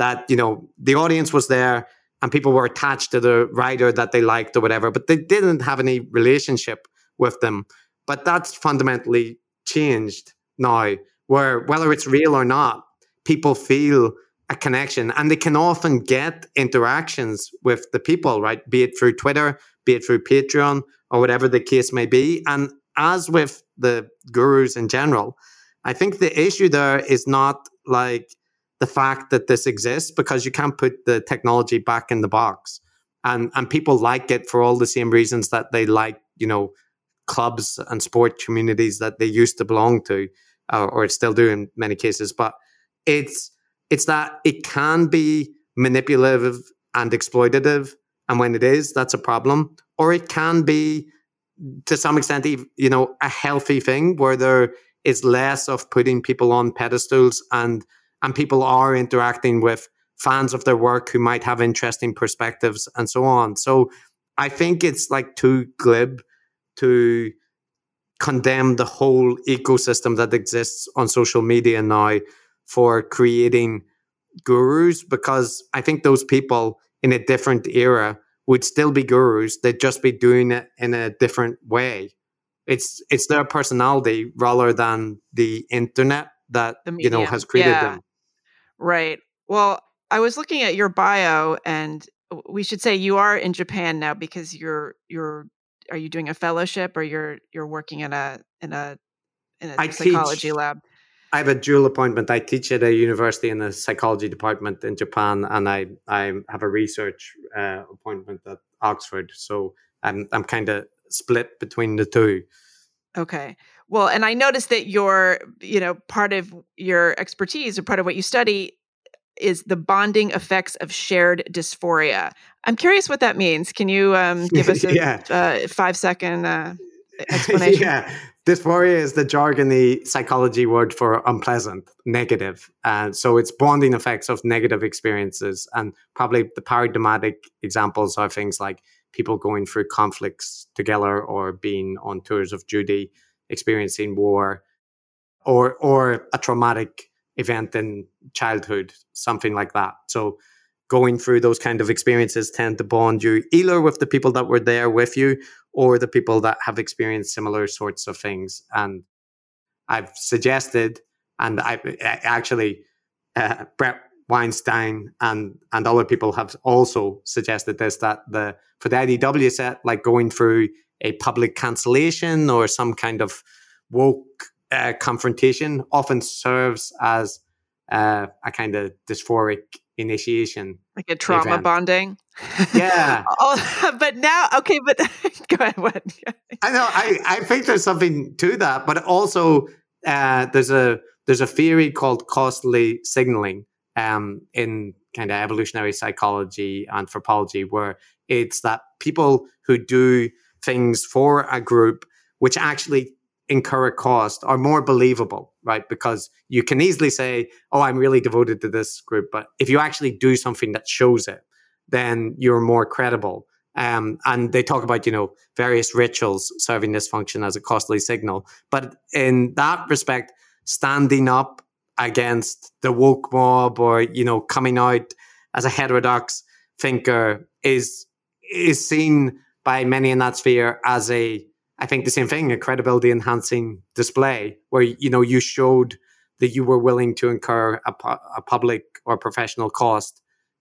that you know the audience was there and people were attached to the writer that they liked or whatever, but they didn't have any relationship with them. But that's fundamentally changed now, where whether it's real or not, people feel a connection and they can often get interactions with the people, right? Be it through Twitter, be it through Patreon or whatever the case may be. And as with the gurus in general, I think the issue there is not like the fact that this exists because you can't put the technology back in the box. And and people like it for all the same reasons that they like, you know, clubs and sport communities that they used to belong to, uh, or still do in many cases. But it's it's that it can be manipulative and exploitative, and when it is, that's a problem. Or it can be to some extent, you know, a healthy thing where there is less of putting people on pedestals and and people are interacting with fans of their work who might have interesting perspectives and so on. So I think it's like too glib to condemn the whole ecosystem that exists on social media now for creating gurus because I think those people in a different era would still be gurus. They'd just be doing it in a different way. It's it's their personality rather than the internet that you know has created yeah. them. Right. Well, I was looking at your bio, and we should say you are in Japan now because you're you're are you doing a fellowship or you're you're working in a in a in a I psychology teach, lab? I have a dual appointment. I teach at a university in the psychology department in Japan, and I I have a research uh, appointment at Oxford. So I'm I'm kind of split between the two. Okay. Well, and I noticed that your you know part of your expertise or part of what you study is the bonding effects of shared dysphoria. I'm curious what that means. Can you um, give us a yeah. uh, five second uh, explanation? yeah. Dysphoria is the jargony psychology word for unpleasant, negative. And so it's bonding effects of negative experiences. And probably the paradigmatic examples are things like people going through conflicts together or being on tours of duty, experiencing war, or or a traumatic event in childhood, something like that. So going through those kind of experiences tend to bond you either with the people that were there with you or the people that have experienced similar sorts of things. And I've suggested, and I actually, uh, Bret Weinstein and and other people have also suggested this that the for the IDW set, like going through a public cancellation or some kind of woke uh, confrontation, often serves as uh, a kind of dysphoric initiation. Like a trauma event. bonding. Yeah. oh, but now, okay, but go ahead. What? I know. I, I think there's something to that, but also uh, there's a there's a theory called costly signaling um, in kind of evolutionary psychology, anthropology, where it's that people who do things for a group, which actually incur a cost are more believable, right? Because you can easily say, "Oh, I'm really devoted to this group," but if you actually do something that shows it, then you're more credible. Um, and they talk about you know various rituals serving this function as a costly signal. But in that respect, standing up against the woke mob or you know coming out as a heterodox thinker is is seen by many in that sphere as a I think the same thing, a credibility enhancing display where you know you showed that you were willing to incur a, a public or professional cost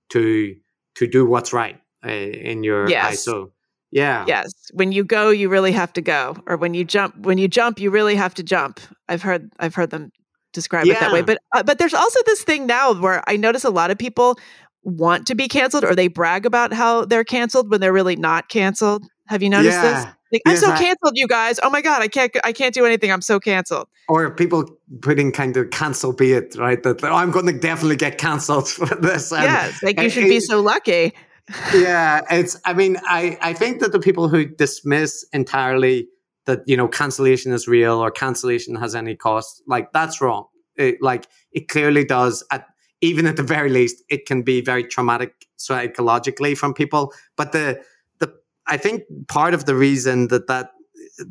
to to do what's right uh, in your yes. eyes. So yeah. Yes. When you go, you really have to go. Or when you jump, when you jump, you really have to jump. I've heard I've heard them describe yeah. it that way. But uh, but there's also this thing now where I notice a lot of people want to be canceled or they brag about how they're canceled when they're really not canceled. Have you noticed yeah. this? Like, I'm so canceled, you guys. Oh my god, I can't I can't do anything. I'm so canceled. Or people putting kind of cancel be it, right? That oh, I'm going to definitely get canceled for this. And, yes, like you should it, be so lucky. yeah, it's. I mean, I I think that the people who dismiss entirely that you know cancellation is real or cancellation has any cost, like that's wrong. It, like it clearly does. At even at the very least, it can be very traumatic psychologically from people. But the the I think part of the reason that that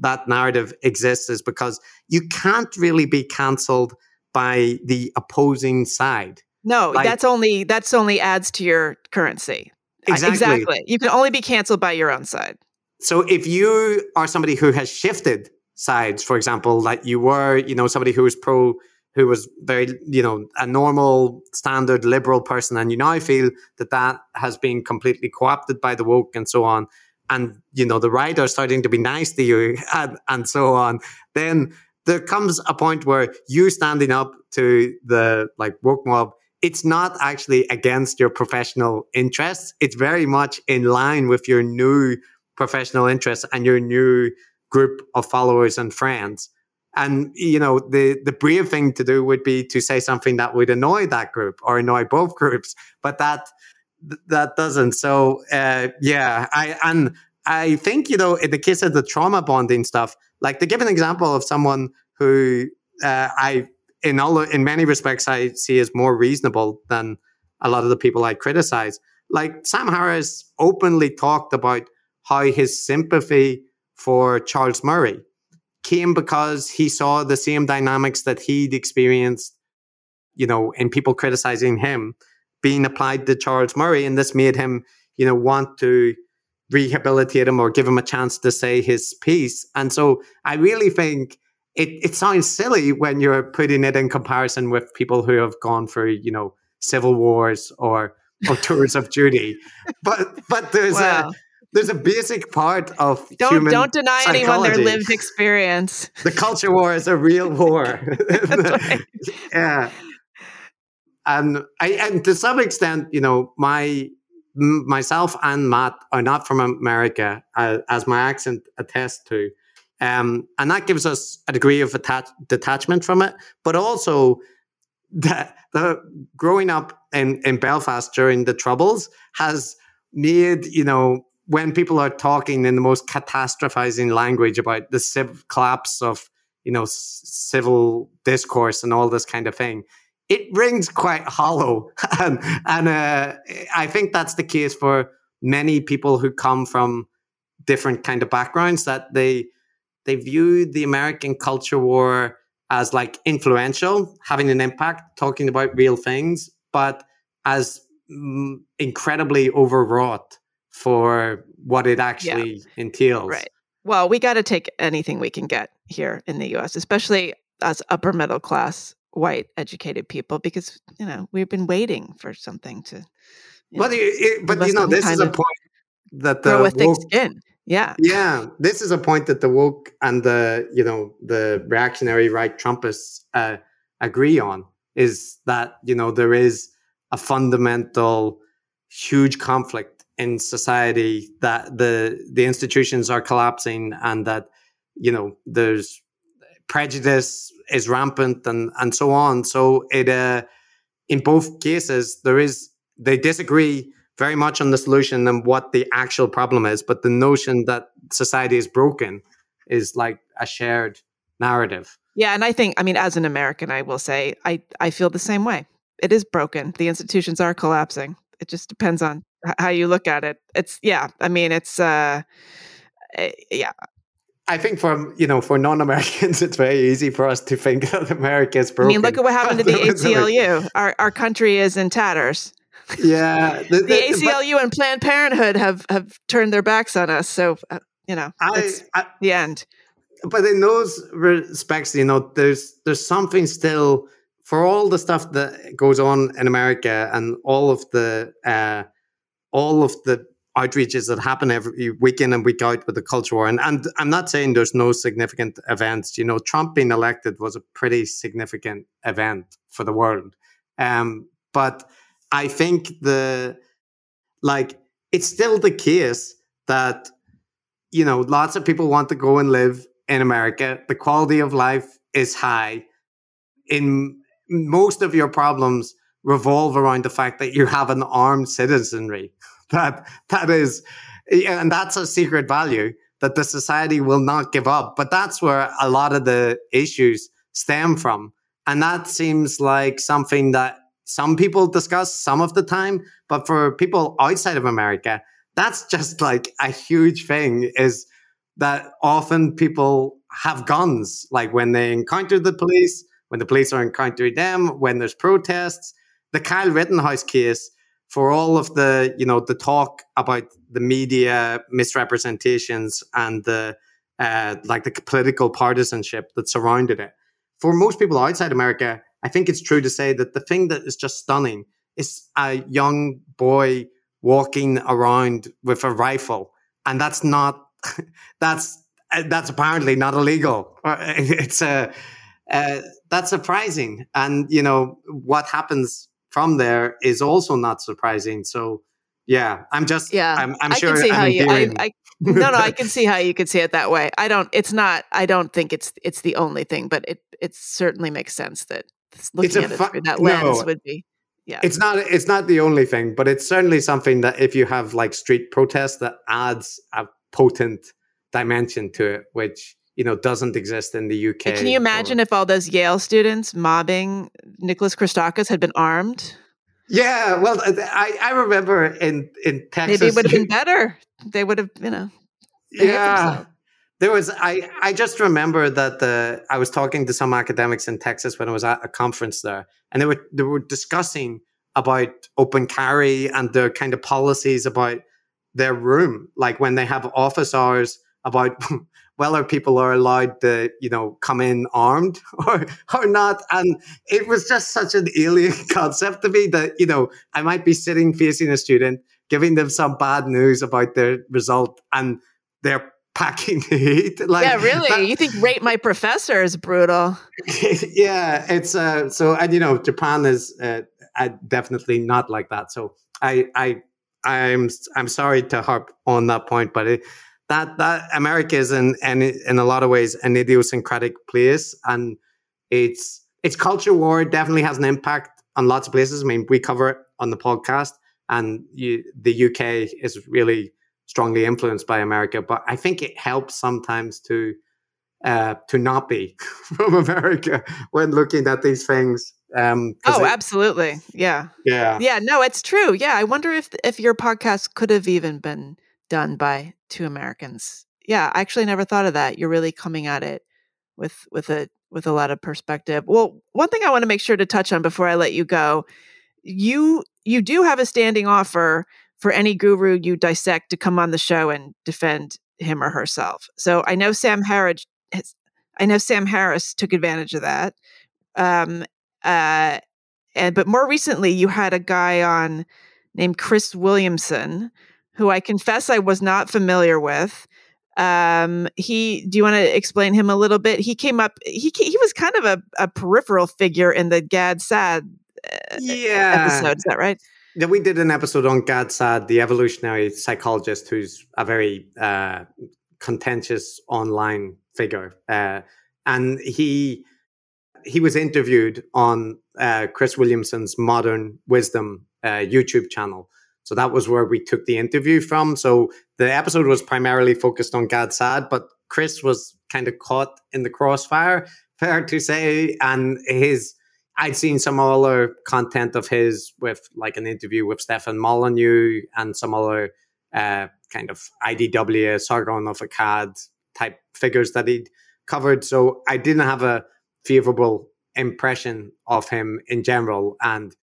that narrative exists is because you can't really be cancelled by the opposing side. No, like, that's only that's only adds to your currency. Exactly. exactly. You can only be canceled by your own side. So if you are somebody who has shifted sides, for example, like you were, you know, somebody who was pro who was very, you know, a normal, standard liberal person, and you now feel that that has been completely co-opted by the woke and so on, and you know the right are starting to be nice to you and, and so on, then there comes a point where you standing up to the like woke mob it's not actually against your professional interests. It's very much in line with your new professional interests and your new group of followers and friends. And you know, the the brave thing to do would be to say something that would annoy that group or annoy both groups, but that that doesn't. So uh, yeah, I and I think you know, in the case of the trauma bonding stuff, like to give an example of someone who uh, I in all in many respects I see as more reasonable than a lot of the people I criticize. Like Sam Harris openly talked about how his sympathy for Charles Murray came because he saw the same dynamics that he'd experienced, you know, in people criticizing him being applied to Charles Murray. And this made him, you know, want to rehabilitate him or give him a chance to say his piece. And so I really think it, it sounds silly when you're putting it in comparison with people who have gone through, you know, civil wars or or tours of duty. But but there's a there's a basic part of don't don't deny psychology. anyone their lived experience. The culture war is a real war. yeah, and I and to some extent, you know, my myself and Matt are not from America, uh, as my accent attests to, um, and that gives us a degree of attach- detachment from it, but also the, the growing up in, in Belfast during the Troubles has made you know when people are talking in the most catastrophizing language about the civ- collapse of you know s- civil discourse and all this kind of thing it rings quite hollow. And, and uh, i think that's the case for many people who come from different kind of backgrounds that they they view the american culture war as like influential having an impact talking about real things but as mm, incredibly overwrought for what it actually yeah. entails. Right. Well, we got to take anything we can get here in the US, especially as upper middle class white educated people because, you know, we've been waiting for something to But it, but you know, this is a point that the with woke, thick skin. Yeah. Yeah. This is a point that the woke and the, you know, the reactionary right Trumpists uh, agree on is that, you know, there is a fundamental huge conflict in society that the the institutions are collapsing and that you know there's prejudice is rampant and and so on so it uh, in both cases there is they disagree very much on the solution and what the actual problem is but the notion that society is broken is like a shared narrative. Yeah, and I think I mean as an American, I will say I I feel the same way. It is broken. The institutions are collapsing. It just depends on how you look at it. It's yeah. I mean, it's uh, eh, yeah. I think for you know for non-Americans, it's very easy for us to think that America is broken. I mean, look at what happened to the ACLU. Our our country is in tatters. Yeah, the, the, the ACLU but, and Planned Parenthood have have turned their backs on us. So uh, you know, I, I, the end. But in those respects, you know, there's there's something still for all the stuff that goes on in America and all of the uh, all of the outreaches that happen every week in and week out with the culture war. And, and I'm not saying there's no significant events. You know, Trump being elected was a pretty significant event for the world. Um, but I think the like it's still the case that you know lots of people want to go and live in America. The quality of life is high. In most of your problems revolve around the fact that you have an armed citizenry. That that is and that's a secret value that the society will not give up. But that's where a lot of the issues stem from. And that seems like something that some people discuss some of the time. But for people outside of america that's just like a huge thing is that often people have guns. Like when they encounter the police when the police are encountering them when there's protests the kyle rittenhouse case for all of the you know the talk about the media misrepresentations and the uh, like the political partisanship that surrounded it. For most people outside america i think it's true to say that the thing that is just stunning is a young boy walking around with a rifle and that's not that's that's apparently not illegal. It's a uh, that's surprising. And you know what happens from there is also not surprising. So yeah, I'm just yeah. I'm, I'm sure. I can see I'm how you. I, I, no, no, I can see how you could see it that way. I don't. It's not. I don't think it's it's the only thing, but it it certainly makes sense that looking at it through that lens no, would be. Yeah. It's not it's not the only thing, but it's certainly something that if you have like street protests that adds a potent dimension to it, which you know doesn't exist in the UK. Can you imagine or, if all those Yale students mobbing Nicholas Christakis had been armed? Yeah, well, I, I remember in in Texas. Maybe it would have been better. They would have, you know. Yeah, there was. I I just remember that the I was talking to some academics in Texas when I was at a conference there, and they were they were discussing about open carry and their kind of policies about their room, like when they have office hours about whether people are allowed to, you know, come in armed or or not. And it was just such an alien concept to me that, you know, I might be sitting facing a student, giving them some bad news about their result, and they're packing the heat. Like, yeah, really. That, you think rate my professor is brutal? yeah, it's uh, so, and you know, Japan is uh, definitely not like that. So I, I, I'm, I'm sorry to harp on that point, but it, that that America is in, in in a lot of ways an idiosyncratic place, and it's its culture war definitely has an impact on lots of places. I mean, we cover it on the podcast, and you, the UK is really strongly influenced by America, but I think it helps sometimes to uh, to not be from America when looking at these things. Um, oh, it, absolutely, yeah, yeah, yeah. No, it's true. Yeah, I wonder if if your podcast could have even been done by two Americans. Yeah, I actually never thought of that. You're really coming at it with with a with a lot of perspective. Well, one thing I want to make sure to touch on before I let you go, you you do have a standing offer for any guru you dissect to come on the show and defend him or herself. So I know Sam Harris I know Sam Harris took advantage of that. Um uh and but more recently you had a guy on named Chris Williamson who I confess I was not familiar with. Um, he, do you want to explain him a little bit? He came up, he, he was kind of a, a peripheral figure in the Gad Saad uh, yeah. episode. Is that right? Yeah, we did an episode on Gad Saad, the evolutionary psychologist, who's a very uh, contentious online figure, uh, and he he was interviewed on uh, Chris Williamson's Modern Wisdom uh, YouTube channel, so that was where we took the interview from. So the episode was primarily focused on Gad Saad, but Chris was kind of caught in the crossfire, fair to say. And his, I'd seen some other content of his with like an interview with Stefan Molyneux and some other uh, kind of IDW, Sargon of Akkad type figures that he'd covered. So I didn't have a favorable impression of him in general. And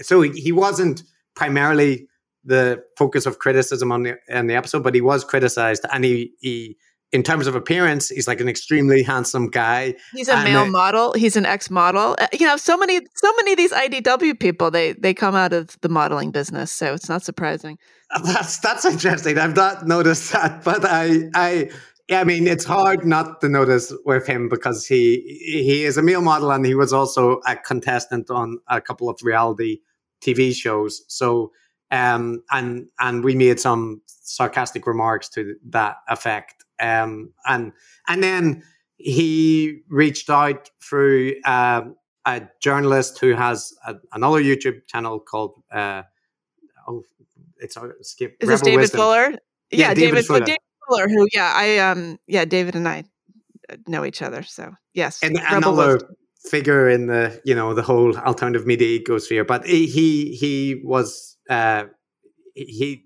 so he wasn't primarily the focus of criticism on the, on the episode, but he was criticized and he, he in terms of appearance, he's like an extremely handsome guy. He's a male model. He's an ex-model. Uh, you know, so many, so many of these IDW people, they they come out of the modeling business, so it's not surprising. That's that's interesting. I've not noticed that, but I I I mean, it's hard not to notice with him because he he is a male model and he was also a contestant on a couple of reality TV shows. So um and and we made some sarcastic remarks to that effect um, and and then he reached out through uh, a journalist who has a, another YouTube channel called uh, oh, it's skip. Is Rebel this David Wisdom. Fuller? Yeah, yeah David, David, Fuller. David Fuller. Who? Yeah, I um, yeah, David and I know each other. So yes, and Rebel another Wisdom. Figure in the you know the whole alternative media ecosphere. But he he was uh, he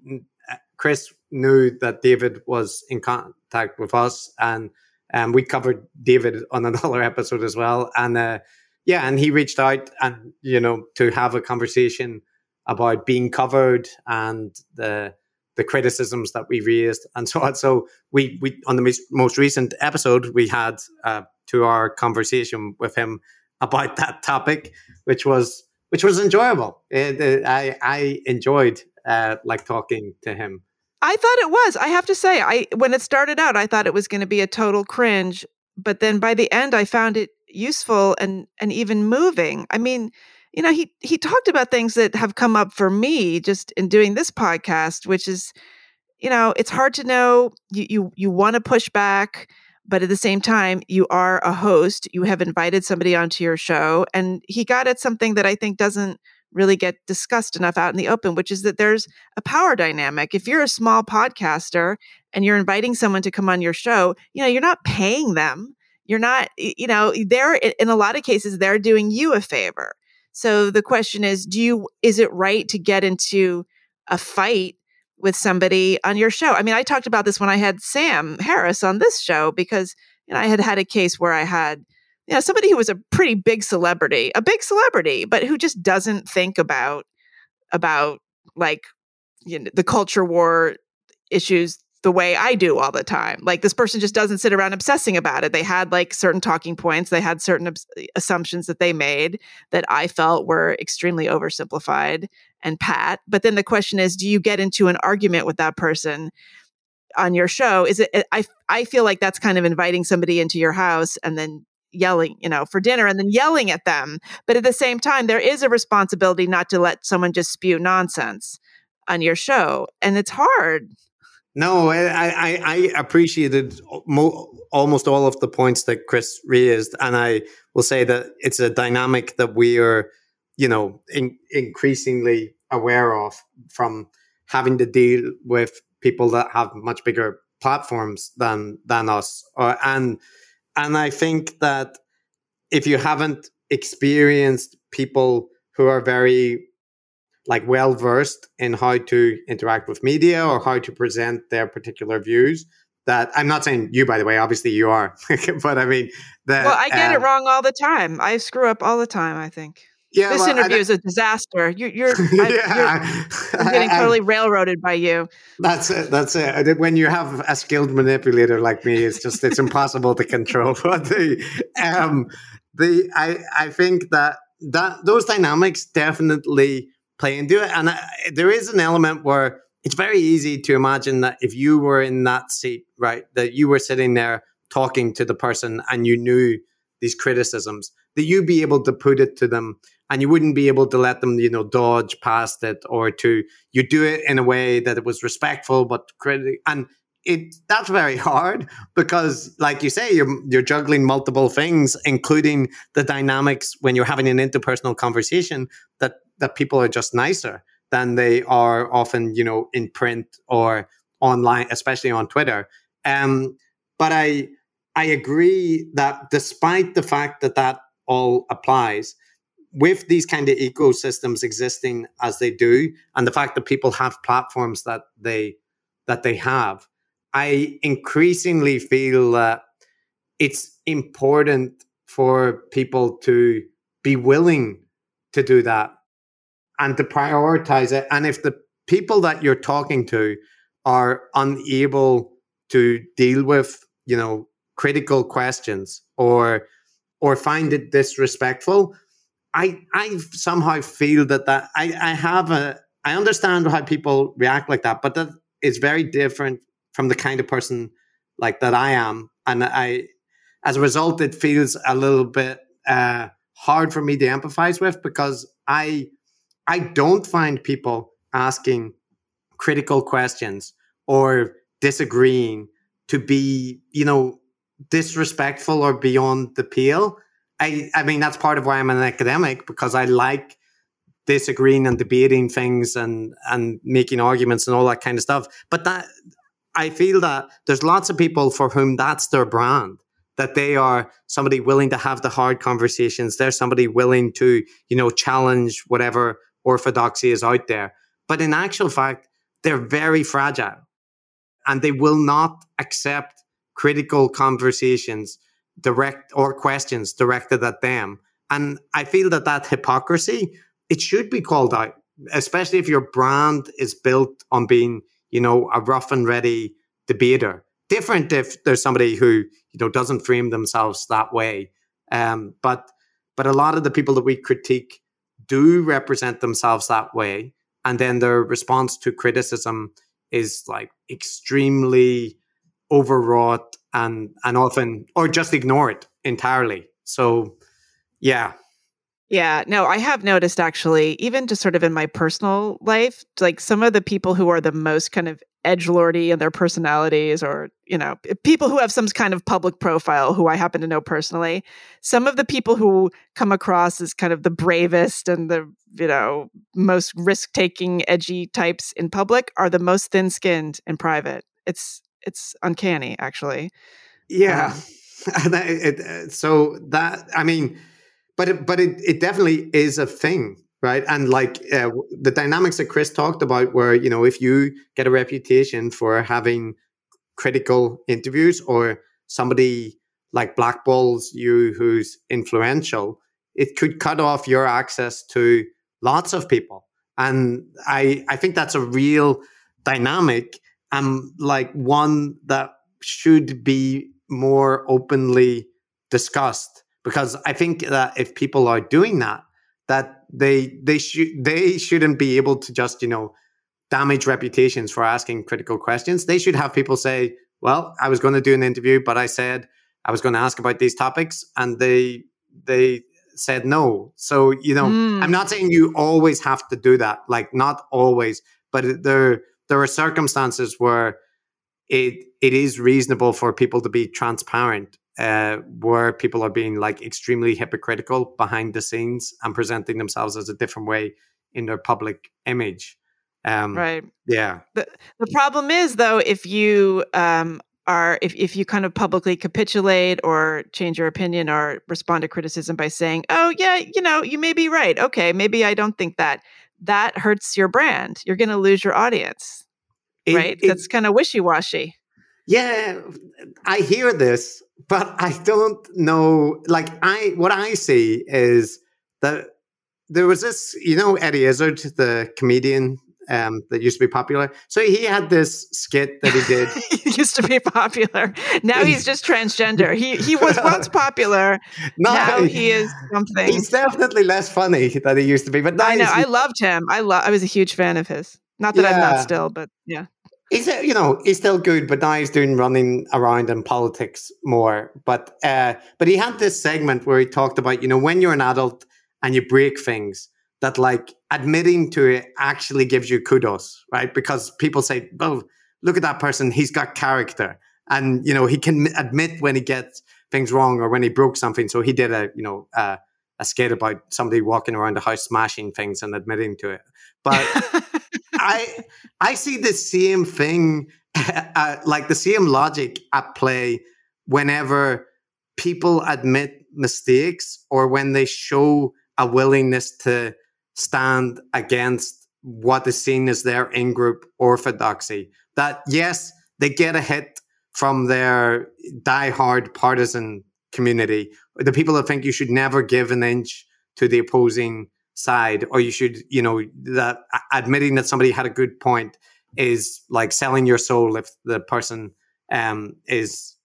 Chris knew that David was in contact with us, and um, we covered David on another episode as well. And uh, yeah, and he reached out and you know to have a conversation about being covered and the the criticisms that we raised and so on. So we we on the most, recent episode we had uh, to our conversation with him about that topic, which was which was enjoyable. It, it, I I enjoyed uh, like talking to him. I thought it was. I have to say, I when it started out, I thought it was going to be a total cringe, but then by the end, I found it useful and and even moving. I mean, you know, he he talked about things that have come up for me just in doing this podcast, which is, you know, it's hard to know. You you you want to push back, but at the same time, you are a host. You have invited somebody onto your show, and he got at something that I think doesn't really get discussed enough out in the open, which is that there's a power dynamic. If you're a small podcaster and you're inviting someone to come on your show, you know, you're not paying them. You're not, you know, they're in a lot of cases, they're doing you a favor. So the question is, do you, is it right to get into a fight with somebody on your show? I mean, I talked about this when I had Sam Harris on this show because you know, I had had a case where I had you know, somebody who was a pretty big celebrity, a big celebrity, but who just doesn't think about about like you know, the culture war issues the way I do all the time. Like this person just doesn't sit around obsessing about it. They had like certain talking points, they had certain abs- eh, assumptions that they made that I felt were extremely oversimplified and pat. But then the question is, do you get into an argument with that person on your show? Is it eh, I I feel like that's kind of inviting somebody into your house and then yelling, you know, for dinner and then yelling at them. But at the same time, there is a responsibility not to let someone just spew nonsense on your show. And it's hard. No, I, I, I appreciated mo- almost all of the points that Chris raised. And I will say that it's a dynamic that we are, you know, in, increasingly aware of from having to deal with people that have much bigger platforms than than us uh, and and I think that if you haven't experienced people who are very like well versed in how to interact with media or how to present their particular views that I'm not saying you by the way obviously you are but I mean that Well I get um, it wrong all the time I screw up all the time I think yeah, this well, interview is a disaster. You're, you're, yeah, you're, I'm getting totally railroaded by you. That's it. That's it. When you have a skilled manipulator like me, it's just it's impossible to control. But the, um, the I I think that that those dynamics definitely play into it, and I, there is an element where it's very easy to imagine that if you were in that seat, right, that you were sitting there talking to the person and you knew these criticisms, that you'd be able to put it to them and you wouldn't be able to let them, you know, dodge past it or to you do it in a way that it was respectful but critic and it that's very hard because like you say you're you're juggling multiple things including the dynamics when you're having an interpersonal conversation that that people are just nicer than they are often you know in print or online especially on twitter. Um but i I agree that despite the fact that that all applies, with these kind of ecosystems existing as they do, and the fact that people have platforms that they that they have, I increasingly feel that it's important for people to be willing to do that and to prioritize it. And if the people that you're talking to are unable to deal with, you know, critical questions or or find it disrespectful, I I somehow feel that that I I have a I understand how people react like that, but that is very different from the kind of person like that I am, and I as a result it feels a little bit uh, hard for me to empathize with because I I don't find people asking critical questions or disagreeing to be, you know, disrespectful or beyond the pale. I, I mean, that's part of why I'm an academic because I like disagreeing and debating things and, and making arguments and all that kind of stuff. But that, I feel that there's lots of people for whom that's their brand, that they are somebody willing to have the hard conversations. They're somebody willing to, you know, challenge whatever orthodoxy is out there. But in actual fact, they're very fragile and they will not accept critical conversations direct or questions directed at them. And I feel that that hypocrisy, it should be called out, especially if your brand is built on being, you know, a rough and ready debater. Different if there's somebody who, you know, doesn't frame themselves that way. Um, but but a lot of the people that we critique do represent themselves that way. And then their response to criticism is like extremely overwrought and and often or just ignore it entirely. So yeah. Yeah, no, I have noticed actually, even just sort of in my personal life, like some of the people who are the most kind of edge lordy in their personalities, or you know, people who have some kind of public profile who I happen to know personally. Some of the people who come across as kind of the bravest and the you know most risk taking, edgy types in public are the most thin skinned in private. It's it's uncanny, actually. Yeah. Um, it, uh, so that I mean, but it, but it, it definitely is a thing right? And like uh, the dynamics that chris talked about where you know if you get a reputation for having critical interviews or somebody like blackballs you who's influential it could cut off your access to lots of people. And i i think that's a real dynamic and like one that should be more openly discussed because i think that if people are doing that that they they should they shouldn't be able to just you know damage reputations for asking critical questions. They should have people say, "Well, I was going to do an interview, but I said I was going to ask about these topics, and they they said no." So you know, mm. I'm not saying you always have to do that, like not always, but there there are circumstances where it it is reasonable for people to be transparent uh, where people are being like extremely hypocritical behind the scenes and presenting themselves as a different way in their public image. Um, right. Yeah. The, the problem is, though, if you um, are, if, if you kind of publicly capitulate or change your opinion or respond to criticism by saying, oh, yeah, you know, you may be right. Okay, maybe I don't think that, that hurts your brand. You're going to lose your audience. It, right? It, That's kind of wishy washy. Yeah, I hear this, but I don't know. Like, I what I see is that there was this, you know, Eddie Izzard, the comedian um, that used to be popular. So he had this skit that he did. he used to be popular. Now he's just transgender. He he was once popular. No, now he is something. He's definitely less funny than he used to be. But I know. I loved him. I love. I was a huge fan of his. Not that yeah. I'm not still, but yeah he's you know he's still good, but now he's doing running around in politics more. But uh, but he had this segment where he talked about you know when you're an adult and you break things that like admitting to it actually gives you kudos, right? Because people say, "Oh, look at that person, he's got character," and you know he can admit when he gets things wrong or when he broke something. So he did a you know. Uh, a skit about somebody walking around the house smashing things and admitting to it. But I I see the same thing, uh, like the same logic at play whenever people admit mistakes or when they show a willingness to stand against what is seen as their in group orthodoxy. That, yes, they get a hit from their die-hard partisan community, the people that think you should never give an inch to the opposing side, or you should, you know, that admitting that somebody had a good point is like selling your soul if the person um, is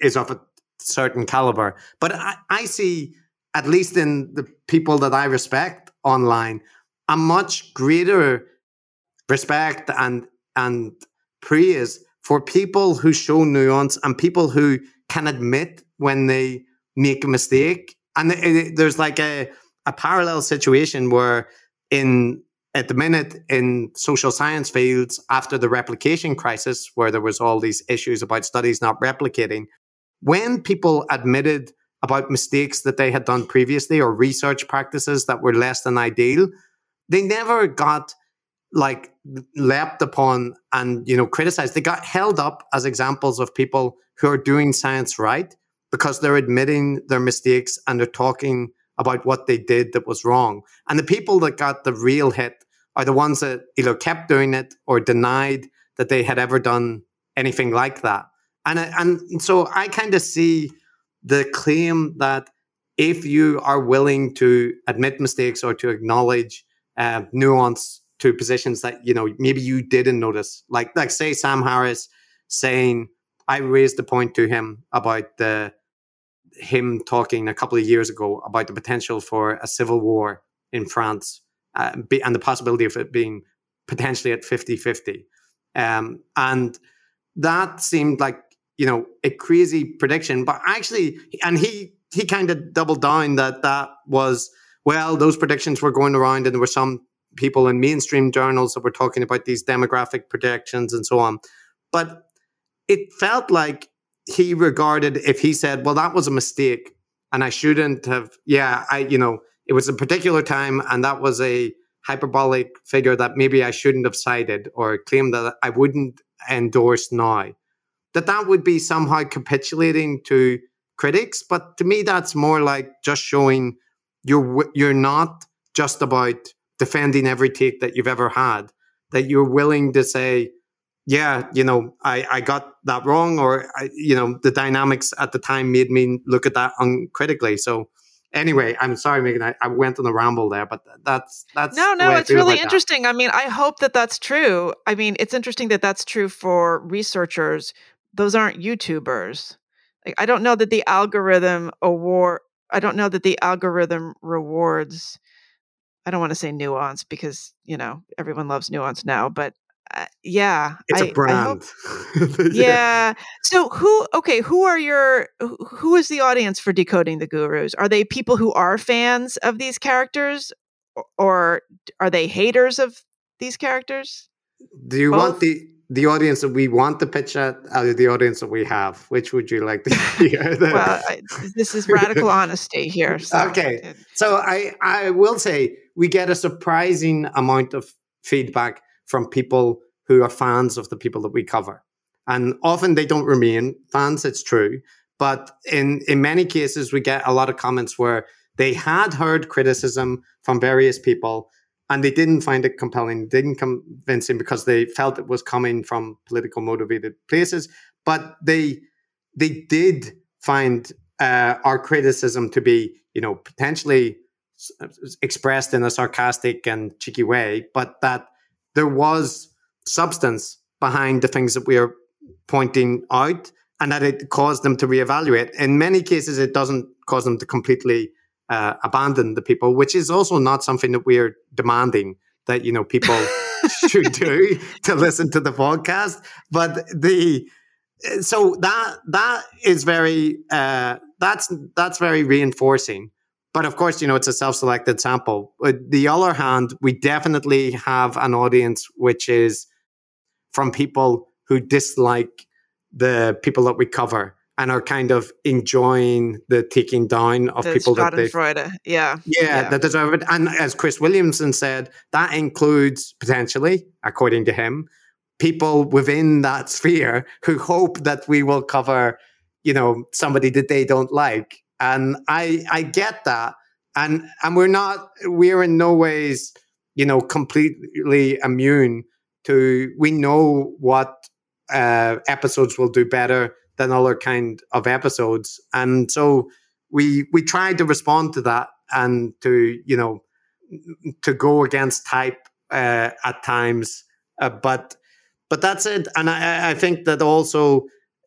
is of a certain caliber. But I, I see, at least in the people that I respect online, a much greater respect and and praise for people who show nuance and people who can admit when they make a mistake. And it, it, there's like a a parallel situation where in at the minute in social science fields after the replication crisis where there was all these issues about studies not replicating when people admitted about mistakes that they had done previously or research practices that were less than ideal they never got like leapt upon and you know criticized they got held up as examples of people who are doing science right because they're admitting their mistakes and they're talking about what they did that was wrong. And the people that got the real hit are the ones that either kept doing it or denied that they had ever done anything like that. And and so I kind of see the claim that if you are willing to admit mistakes or to acknowledge uh, nuance to positions that you know maybe you didn't notice, like like say Sam Harris saying, I raised the point to him about the him talking a couple of years ago about the potential for a civil war in France uh, be, and the possibility of it being potentially at 50 50. Um, and that seemed like, you know, a crazy prediction, but actually, and he, he kind of doubled down that that was, well, those predictions were going around and there were some people in mainstream journals that were talking about these demographic predictions and so on. But it felt like he regarded if he said, well, that was a mistake and I shouldn't have, yeah, I, you know, it was a particular time and that was a hyperbolic figure that maybe I shouldn't have cited or claimed that I wouldn't endorse now, that that would be somehow capitulating to critics. But to me, that's more like just showing you're, you're not just about defending every take that you've ever had, that you're willing to say, yeah, you know, I, I got that wrong, or I, you know, the dynamics at the time made me look at that uncritically. So, anyway, I'm sorry, Meghan, I, I went on a ramble there, but that's that's no, no, it's really interesting. That. I mean, I hope that that's true. I mean, it's interesting that that's true for researchers. Those aren't YouTubers. Like, I don't know that the algorithm award. I don't know that the algorithm rewards. I don't want to say nuance because you know everyone loves nuance now, but uh, yeah, it's I, a brand. yeah. yeah. So who? Okay, who are your? Who is the audience for decoding the gurus? Are they people who are fans of these characters, or are they haters of these characters? Do you Both? want the the audience that we want to pitch at, or the audience that we have? Which would you like to hear? well, I, this is radical honesty here. So. Okay, so I I will say we get a surprising amount of feedback from people who are fans of the people that we cover. And often they don't remain fans, it's true. But in, in many cases, we get a lot of comments where they had heard criticism from various people and they didn't find it compelling, didn't convincing because they felt it was coming from political motivated places. But they they did find uh, our criticism to be, you know, potentially expressed in a sarcastic and cheeky way, but that there was substance behind the things that we are pointing out and that it caused them to reevaluate. In many cases, it doesn't cause them to completely uh, abandon the people, which is also not something that we're demanding that you know people should do to listen to the podcast. But the so that that is very uh, that's that's very reinforcing. But of course, you know, it's a self selected sample. But the other hand, we definitely have an audience which is from people who dislike the people that we cover and are kind of enjoying the taking down of the people that they yeah. yeah yeah that deserve it and as chris williamson said that includes potentially according to him people within that sphere who hope that we will cover you know somebody that they don't like and i i get that. And and we're not we're in no ways you know completely immune to we know what uh episodes will do better than other kind of episodes. And so we we tried to respond to that and to you know to go against type uh, at times. Uh, but but that's it. And I, I think that also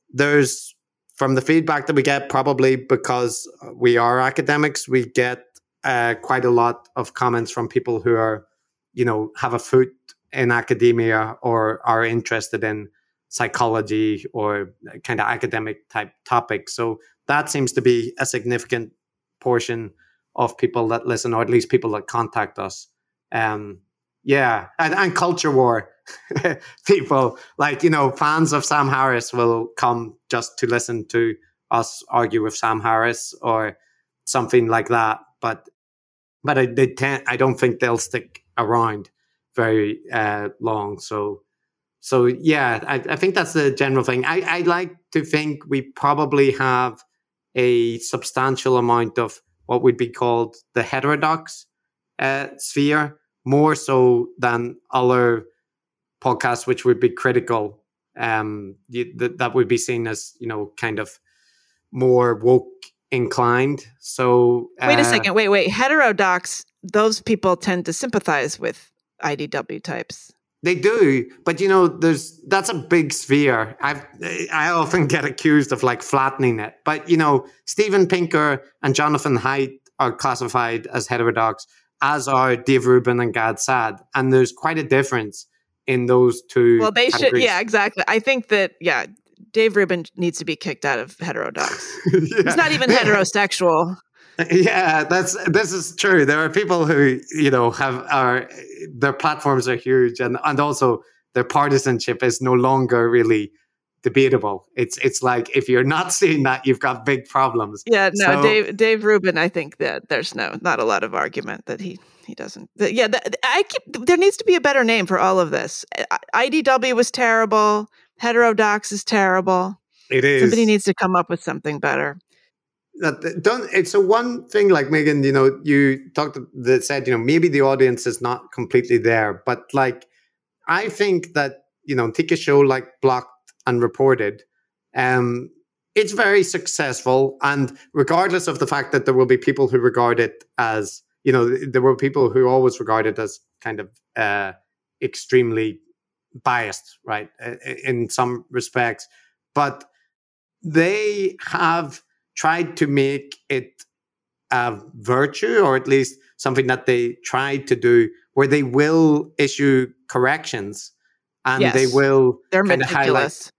there's from the feedback that we get probably because we are academics we get uh, quite a lot of comments from people who are you know have a foot in academia or are interested in psychology or kind of academic type topics so that seems to be a significant portion of people that listen, or at least people that contact us. Um, yeah, and, and culture war people like you know fans of Sam Harris will come just to listen to us argue with Sam Harris or something like that. But but I they tend, I don't think they'll stick around very uh, long. So so yeah, I, I think that's the general thing. I I like to think we probably have a substantial amount of what would be called the heterodox uh, sphere, more so than other podcasts, which would be critical. Um, that, that would be seen as you know kind of more woke inclined. So uh, wait a second, wait, wait. Heterodox, those people tend to sympathize with IDW types. They do, but you know, there's that's a big sphere. I I often get accused of like flattening it, but you know, Steven Pinker and Jonathan Haidt are classified as heterodox, as are Dave Rubin and Gad Saad, and there's quite a difference in those two. Well, they categories. should, yeah, exactly. I think that, yeah, Dave Rubin needs to be kicked out of heterodox. yeah. He's not even heterosexual. Yeah, that's this is true. There are people who you know have are their platforms are huge, and and also their partisanship is no longer really debatable. It's it's like if you're not seeing that, you've got big problems. Yeah, no, so, Dave Dave Rubin. I think that there's no not a lot of argument that he he doesn't. Yeah, the, I keep there needs to be a better name for all of this. IDW was terrible. Heterodox is terrible. It is. Somebody needs to come up with something better that don't it's a one thing like meghan you know you talked that said you know maybe the audience is not completely there but like i think that you know take a show like blocked and reported um it's very successful and regardless of the fact that there will be people who regard it as you know there were people who always regarded as kind of uh extremely biased right in some respects but they have tried to make it a virtue or at least something that they tried to do where they will issue corrections and yes. they will they're meticulous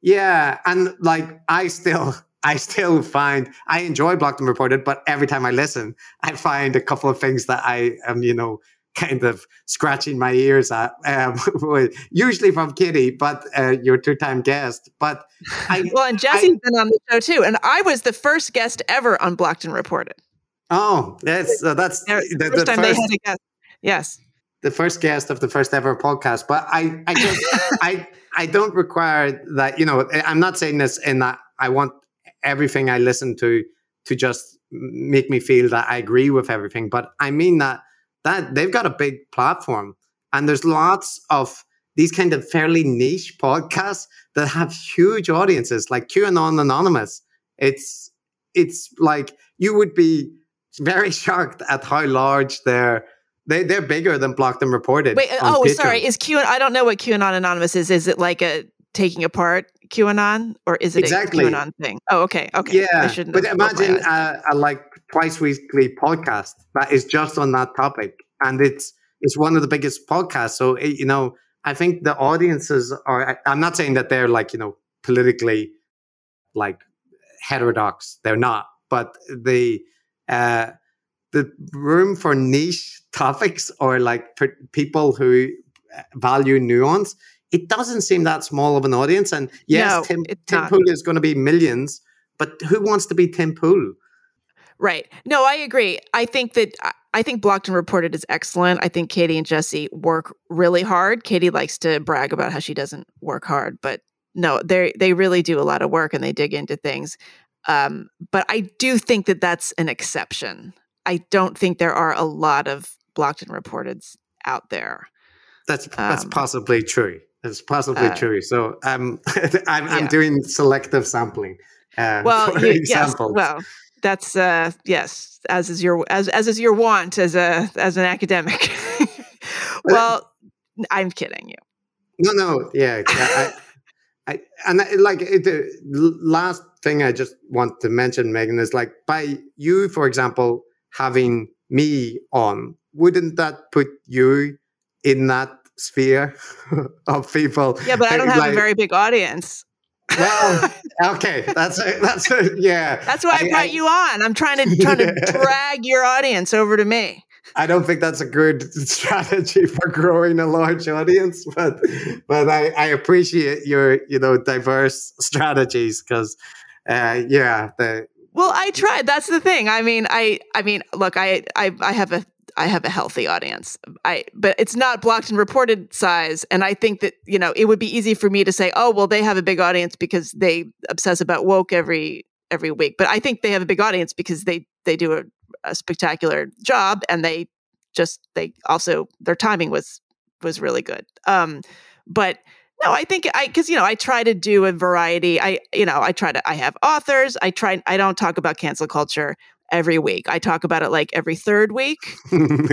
yeah and like i still i still find i enjoy blocked and reported but every time i listen i find a couple of things that i am you know kind of scratching my ears at, um, usually from Katie, but uh, your two-time guest. But I, well, and Jesse's I, been on the show too, and I was the first guest ever on Blocked and Reported. Oh, that's uh, that's the, the, first the time first, they had a guest. Yes, the first guest of the first ever podcast. But I, I just, I, I don't require that. You know, I'm not saying this in that I want everything I listen to to just make me feel that I agree with everything, but I mean that that they've got a big platform and there's lots of these kind of fairly niche podcasts that have huge audiences like qanon anonymous. It's it's like you would be very shocked at how large they're they, they're bigger than blocked and reported wait oh Patreon. sorry is qanon i don't know what qanon anonymous is. Is it like a taking apart qanon or is it exactly. a qanon thing oh okay okay yeah I shouldn't but imagine a, uh, a like twice weekly podcast that is just on that topic, and it's it's one of the biggest podcasts. So it, you know, I think the audiences are. I'm not saying that they're like you know politically like heterodox. They're not, but the uh, the room for niche topics or like people who uh, value nuance. It doesn't seem that small of an audience. And yes, no, Tim, Tim Pool is going to be millions, but who wants to be Tim Pool? Right. No, I agree. I think that I think Blocked and Reported is excellent. I think Katie and Jesse work really hard. Katie likes to brag about how she doesn't work hard, but no, they they really do a lot of work and they dig into things. Um, but I do think that that's an exception. I don't think there are a lot of blocked and reported out there. That's that's um, possibly true. That's possibly uh, true. So um, I'm, I'm doing selective sampling. Uh, well, you, yes, well, that's uh, yes, as is your as as is your want as a as an academic. well, I'm kidding you. No, no, yeah, I, I, and I, like it, the last thing I just want to mention, Meghan, is like by you, for example, having me on, wouldn't that put you in that sphere of people? Yeah, but I don't have like, a very big audience. well, okay, that's a, that's a, yeah. That's why I, I brought I, you on. I'm trying to trying to drag your audience over to me. I don't think that's a good strategy for growing a large audience, but but I, I appreciate your you know diverse strategies because uh, yeah the well I tried that's the thing I mean I I mean look I I, I have a I have a healthy audience. I but it's not blocked and reported size and I think that you know it would be easy for me to say oh well they have a big audience because they obsess about woke every every week. But I think they have a big audience because they they do a, a spectacular job and they just they also their timing was was really good. Um but no i think i because you know i try to do a variety. I you know i try to i have authors. I try i don't talk about cancel culture every week i talk about it like every third week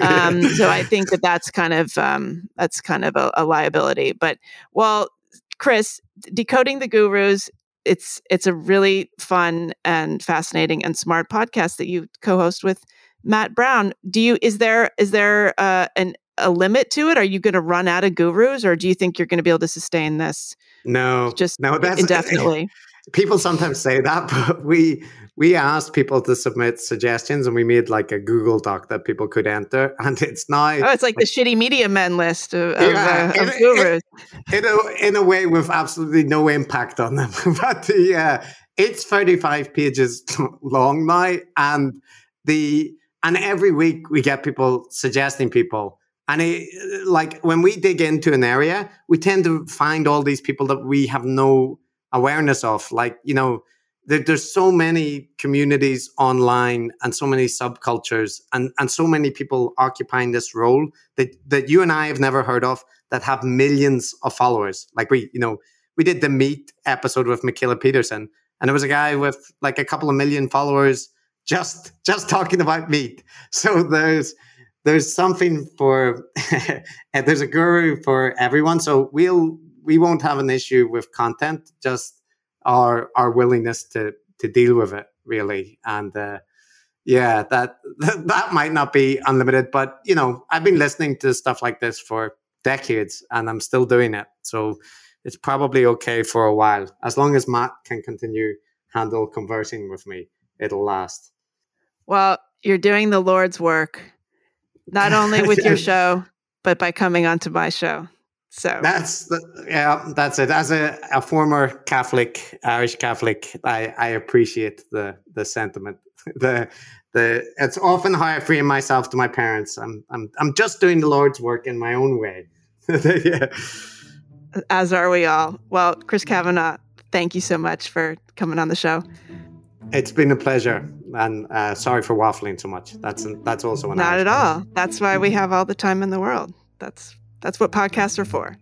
um so i think that that's kind of um that's kind of a, a liability but well chris decoding the gurus it's it's a really fun and fascinating and smart podcast that you co-host with Matt Browne. Do you is there is there uh, an a limit to it? Are you going to run out of gurus, or do you think you're going to be able to sustain this? No, just no, that's indefinitely. People sometimes say that, but we we asked people to submit suggestions, and we made like a Google Doc that people could enter, and it's now oh, it's like, like the shitty media men list of, yeah, of, uh, of gurus. In, in, a, in a way, with absolutely no impact on them, but yeah, it's thirty five pages long now, and the and every week we get people suggesting people. And it, like when we dig into an area we tend to find all these people that we have no awareness of. Like you know there, there's so many communities online and so many subcultures and and so many people occupying this role that that you and I have never heard of that have millions of followers like we you know we did the meat episode with Mikhaila Peterson and there was a guy with like a couple of million followers just just talking about meat. So there's there's something for there's a guru for everyone. So we'll we won't have an issue with content, just our our willingness to to deal with it really. And uh, yeah, that that might not be unlimited, but you know, I've been listening to stuff like this for decades, and I'm still doing it. So it's probably okay for a while, as long as Matt can continue handle conversing with me, it'll last. Well, you're doing the Lord's work, not only with your show, but by coming onto my show. So that's the, yeah, that's it. As a, a former Catholic, Irish Catholic, I, I appreciate the the sentiment. The the it's often how I free myself to my parents. I'm I'm I'm just doing the Lord's work in my own way. yeah. As are we all. Well, Chris Kavanagh, thank you so much for coming on the show. It's been a pleasure, and uh, sorry for waffling so much. That's that's also an not at all. That's why we have all the time in the world. That's that's what podcasts are for.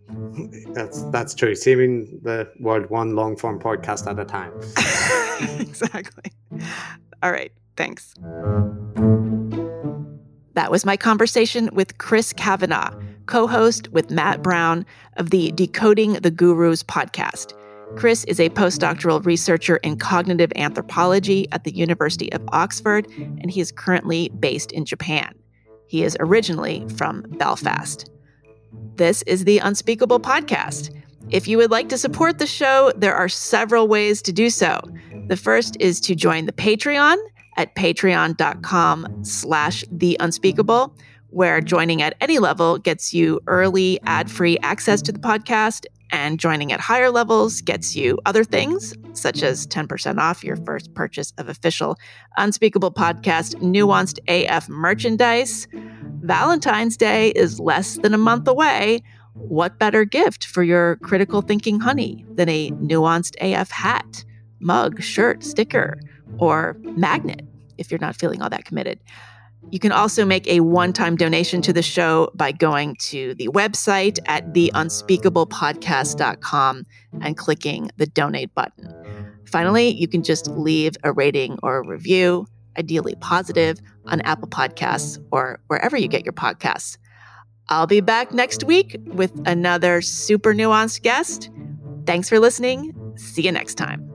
That's that's true. Saving the world one long form podcast at a time. exactly. All right. Thanks. That was my conversation with Chris Kavanagh, co host with Matt Browne of the Decoding the Gurus podcast. Chris is a postdoctoral researcher in cognitive anthropology at the University of Oxford, and he is currently based in Japan. He is originally from Belfast. This is the Unspeakable Podcast. If you would like to support the show, there are several ways to do so. The first is to join the Patreon at patreon.com slash the unspeakable where joining at any level gets you early ad-free access to the podcast and joining at higher levels gets you other things, such as 10% off your first purchase of official Unspeakable Podcast Nuanced AF merchandise. Valentine's Day is less than a month away. what better gift for your critical thinking honey than a nuanced AF hat, mug, shirt, sticker, or magnet if you're not feeling all that committed? You can also make a one time donation to the show by going to the website at theunspeakablepodcast.com and clicking the donate button. Finally, you can just leave a rating or a review, ideally positive, on Apple Podcasts or wherever you get your podcasts. I'll be back next week with another super nuanced guest. Thanks for listening. See you next time.